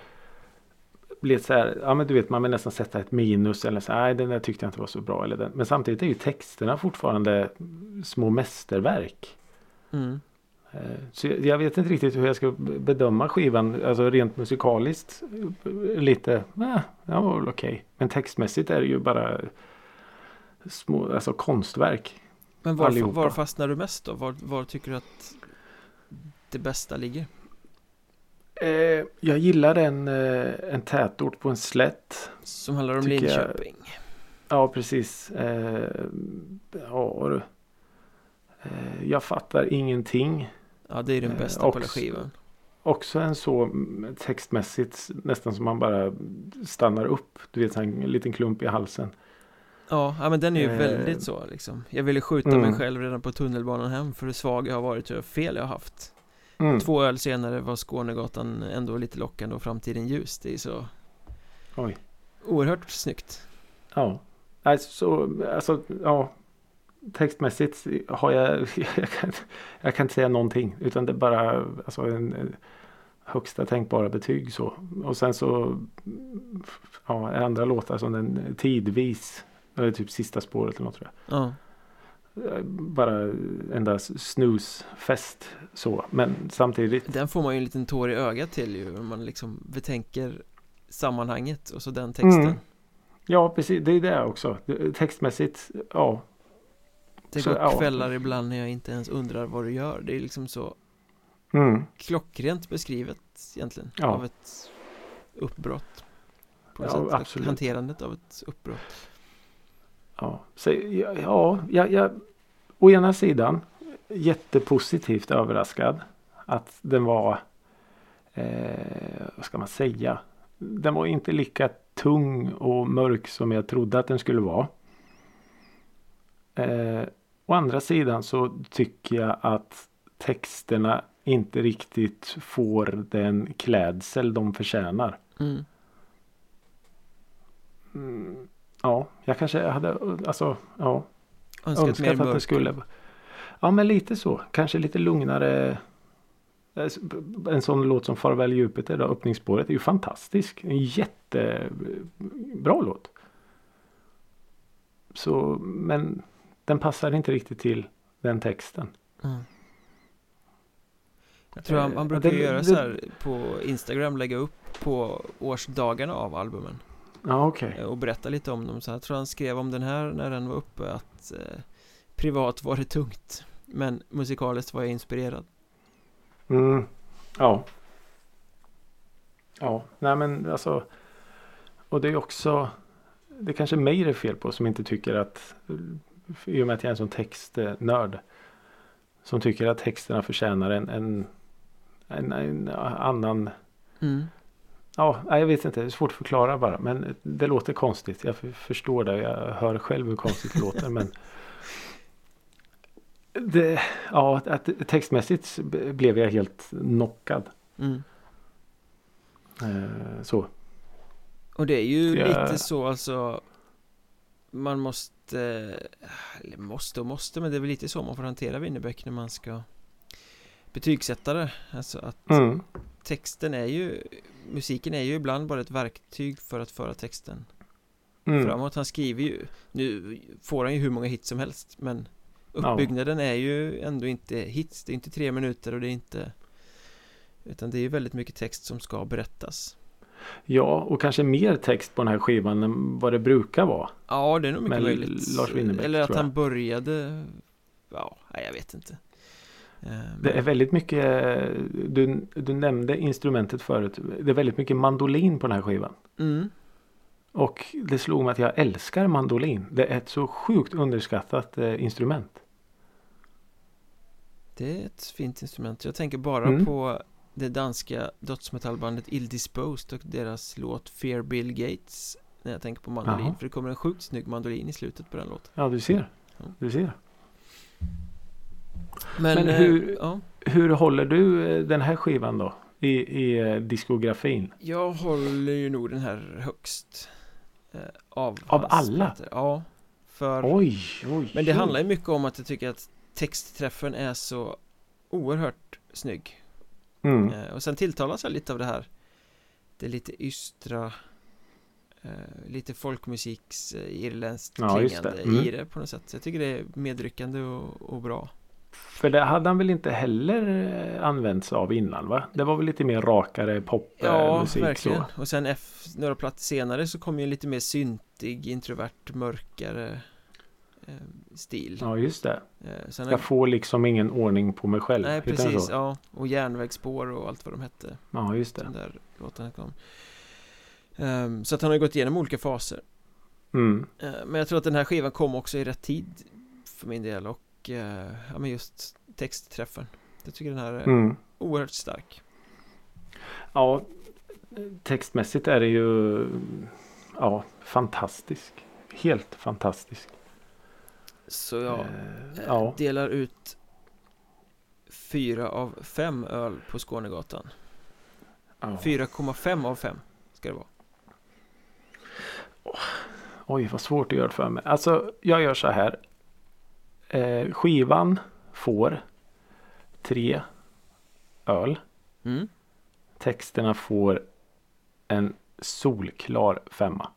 blev så här, ja men du vet man vill nästan sätta ett minus eller så nej den där tyckte jag inte var så bra eller den. Men samtidigt är ju texterna fortfarande små mästerverk.
mm.
Eh, Så jag vet inte riktigt hur jag ska bedöma skivan, alltså rent musikaliskt eh, lite, eh, ja var väl okej. Men textmässigt är det ju bara små, alltså konstverk.
Men var, var fastnar du mest då? Var, var tycker du att det bästa ligger?
Eh, jag gillar en, eh, en tätort på en slätt.
Som handlar om
Tycker jag-
Linköping
Ja, precis. Eh, ja, du. Eh, jag fattar ingenting.
Ja det är den
Eh,
bästa på hela
också-
skivan
Också en så textmässigt nästan som man bara stannar upp. Du vet, en liten klump i halsen.
Ja, ja men den är ju
Eh,
väldigt så liksom Jag ville skjuta
mm.
mig själv redan på tunnelbanan hem för hur svag jag har varit och hur fel jag har haft
Mm.
Två öl senare var Skånegatan ändå lite lockande och framtiden ljus Det är så
Oj.
oerhört snyggt
Ja. Alltså, alltså, ja. Textmässigt har jag, jag kan, jag kan inte säga någonting. Utan det är bara alltså, en, högsta tänkbara betyg så. Och sen så ja, andra låtar som den tidvis. Eller typ sista spåret eller något tror jag.
Ja,
Bara enda snusfest så. Men samtidigt.
den får man ju en liten tår i ögat till ju om man liksom betänker sammanhanget och så den texten
Mm. Ja precis, det är det också. Textmässigt, ja.
Det
så,
går
ja.
kvällar ibland när jag inte ens undrar vad du gör Det är liksom så
Mm.
klockrent beskrivet egentligen
Ja.
av ett uppbrott på
Ja,
sätt, hanterandet av ett uppbrott
Ja, så, ja, ja jag, jag, å ena sidan jättepositivt överraskad att den var, eh, vad ska man säga, den var inte lika tung och mörk som jag trodde att den skulle vara. Eh, å andra sidan så tycker jag att texterna inte riktigt får den klädsel de förtjänar.
mm.
Mm, ja, jag kanske hade, alltså, ja.
Önskat,
önskat
mer
att det skulle. Ja men lite så. Kanske lite lugnare. Eh, En sån låt som Farväl Jupiter, då, öppningsspåret är ju fantastisk. En jättebra låt. Så, men den passar inte riktigt till den texten.
Mm. Jag tror
Eh,
brukar
det-
göra så här på Instagram, lägga upp på årsdagarna av albumen
Ja okej.
eh, och berätta lite om dem. Så jag tror han skrev om den här när den var uppe att eh, privat var det tungt men musikaliskt var jag inspirerad.
Mm. Ja. Ja, nej men alltså. Och det är också. Det är kanske mig det är fel på som inte tycker att. I och med att jag är en sån textnörd. Som tycker att texterna förtjänar en, en, en, en annan.
Mm.
Ja, jag vet inte. Det är svårt att förklara bara. Men det låter konstigt. Jag för- förstår det. Jag hör själv hur konstigt det låter. Men det, ja, att textmässigt blev jag helt knockad.
Mm.
Eh, så.
Och det är ju
Jag-
lite så alltså Man måste Eller måste och måste men det är väl lite så man får hantera Winnerbäck när man ska Betygsätta det Alltså att
Mm.
texten är ju Musiken är ju ibland bara ett verktyg för att föra texten
Mm.
framåt Han skriver ju Nu får han ju hur många hits som helst men
Ja.
Uppbyggnaden är ju ändå inte hits Det är inte tre minuter och det är inte Utan det är ju väldigt mycket text som ska berättas
Ja, och kanske mer text på den här skivan än vad det brukar vara.
Ja, det är nog mycket möjligt
Lars Winnerbäck,
Eller att han började Ja, nej, jag vet inte
Det är väldigt mycket, du, du nämnde instrumentet förut. Det är väldigt mycket mandolin på den här skivan.
mm,
Och det slog mig att jag älskar mandolin. Det är ett så sjukt underskattat eh, instrument.
Det är ett fint instrument Jag tänker bara
Mm.
på det danska dödsmetallbandet Ill Disposed och deras låt Fear Bill Gates När jag tänker på mandolin
Jaha.
För det kommer en sjukt snygg mandolin i slutet på den låten
Ja, du ser.
Ja.
Du ser.
Men,
Men
eh,
hur-
ja,
Hur håller du eh, den här skivan då? I, i eh, diskografin?
Jag håller ju nog den här högst Av,
Av alla?
plattor. Ja För
Oj, oj.
Men det
oj.
handlar ju mycket om att jag tycker att textträffen är så oerhört snygg
Mm.
eh, Och sen tilltalas jag lite av det här Det är lite ystra eh, Lite folkmusiks eh, irländskt
Ja,
klingande
det. Mm.
i det på något sätt Så jag tycker det är medryckande och, och bra
För det hade han väl inte heller eh, använts av innan va? Det var väl lite mer rakare popmusik
Ja,
musik,
verkligen
så.
Och sen F, några plattor senare så kom ju en lite mer syntig, introvert, mörkare eh, stil
Ja, just det.
eh, sen
Jag får liksom ingen ordning på mig själv.
Nej
den
precis, ja Och järnvägsspår och allt vad de hette
Ja, just
Den
det.
där låten kom Ehm, Så att han har gått igenom olika faser
Mm.
Eh, Men jag tror att den här skivan kom också i rätt tid För min del och eh, Ja men just textträffen Jag tycker den här är
Mm.
oerhört stark
Ja, textmässigt är det ju ja, fantastisk. Helt fantastisk.
Så jag
Eh,
eh,
ja.
delar ut Fyra av fem öl på Skånegatan
ja.
4,5 av 5 ska det vara
Oj, vad svårt att göra för mig. Alltså, jag gör så här. Eh, skivan får tre öl.
mm.
Texterna får en solklar femma.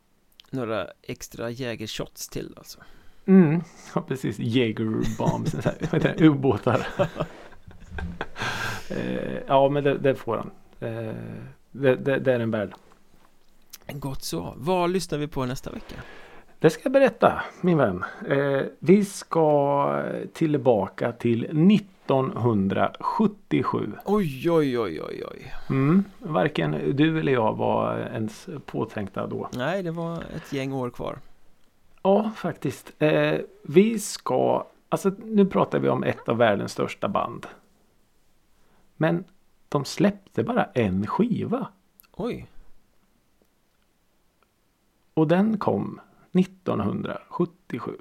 Några extra jägershots till alltså
Mm, ja precis. Jägerbombs, ubåtar. eh, ja, men det, det får han. Eh, det, det, det är en värld.
Gott så, vad lyssnar vi på nästa vecka?
Det ska jag berätta, min vän. Eh, vi ska tillbaka till 1977.
Oj, oj, oj, oj, oj
Mm, varken du eller jag var ens påtänkta då.
Nej, det var ett gäng år kvar
Ja, faktiskt. Eh, vi ska, alltså nu pratar vi om ett av världens största band. Men de släppte bara en skiva.
Oj,
Och den kom 1977.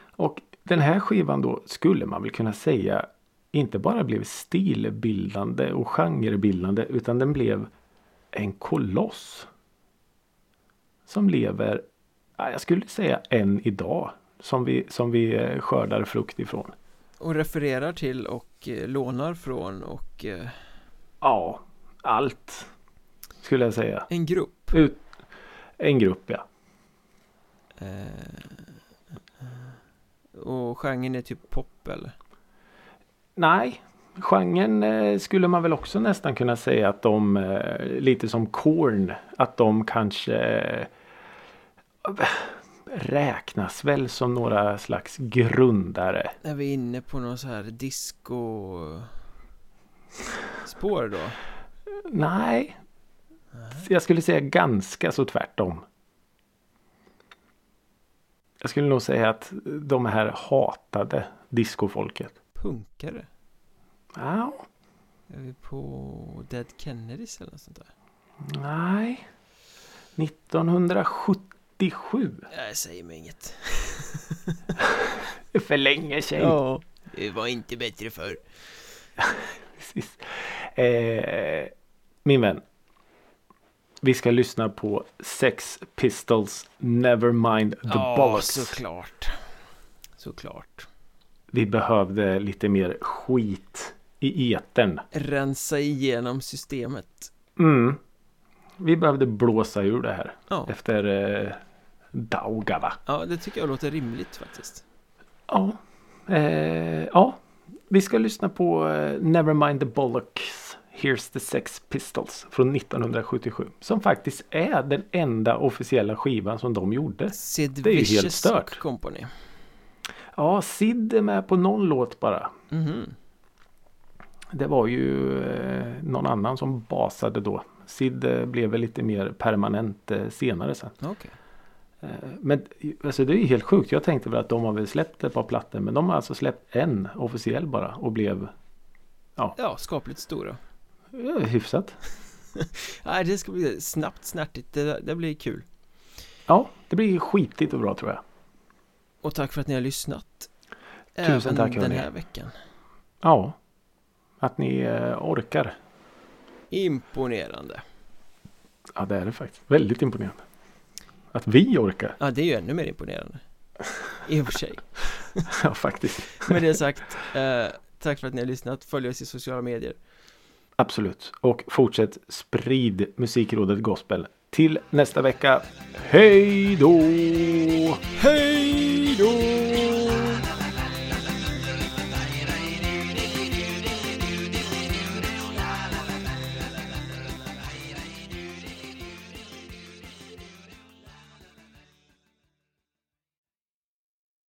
Och den här skivan då skulle man väl kunna säga inte bara blev stilbildande och genrebildande utan den blev en koloss. Som lever, ja, jag skulle säga än idag. Som vi, som vi eh, skördar frukt ifrån.
och refererar till och eh, lånar från och eh,
Ja, allt. Skulle jag säga.
en grupp
Ut, en grupp ja.
eh, Och genren är typ pop eller?
Nej, genren eh, skulle man väl också nästan kunna säga att de, eh, lite som Korn, att de kanske eh, räknas väl som några slags grundare.
Är vi inne på någon så här disco spår då?
Nej, jag skulle säga ganska så tvärtom. Jag skulle nog säga att de här hatade discofolket.
Punkare?
Ja,
Är vi på Dead Kennedys eller något sånt där?
nej. 1977.
Jag säger mig inget
För länge sedan.
Ja Det var inte bättre förr
Precis. Eh, min vän. Vi ska lyssna på Sex Pistols Nevermind the
Ja,
Bollocks.
såklart Såklart
Vi behövde lite mer skit i etern.
Rensa igenom systemet
Mm. Vi behövde blåsa ur det här
Ja,
efter eh, Daugava.
ja det tycker jag låter rimligt faktiskt
Ja. Eh, ja. Vi ska lyssna på eh, Nevermind the Bollocks. Here's the Sex Pistols från 1977. Som faktiskt är den enda officiella skivan som de gjorde.
Sid
Det är ju helt stört.
Company
Ja, Sid är med på någon låt bara.
Mhm.
Det var ju eh, någon annan som basade då. Sid eh, blev väl lite mer permanent eh, senare sen.
Okej.
Eh, Men alltså det är ju helt sjukt. Jag tänkte väl att de har väl släppt ett par plattor. Men de har alltså släppt en officiell bara och blev
Ja, skapligt stora
hyfsat.
Nej, det ska bli snabbt snärtigt Det, det blir kul
Ja, det blir skitigt och bra tror jag.
Och tack för att ni har lyssnat
Tusen
Även
tack,
den här veckan
Ja, att ni eh, orkar.
Imponerande
Ja, det är det faktiskt. Väldigt imponerande. Att vi orkar.
Ja, det är ju ännu mer imponerande I och för sig
ja, faktiskt.
Med det sagt eh, Tack för att ni har lyssnat Följ oss i sociala medier
Absolut. Och fortsätt sprid Musikrådet Gospel. Till nästa vecka. Hej då!
Hej då!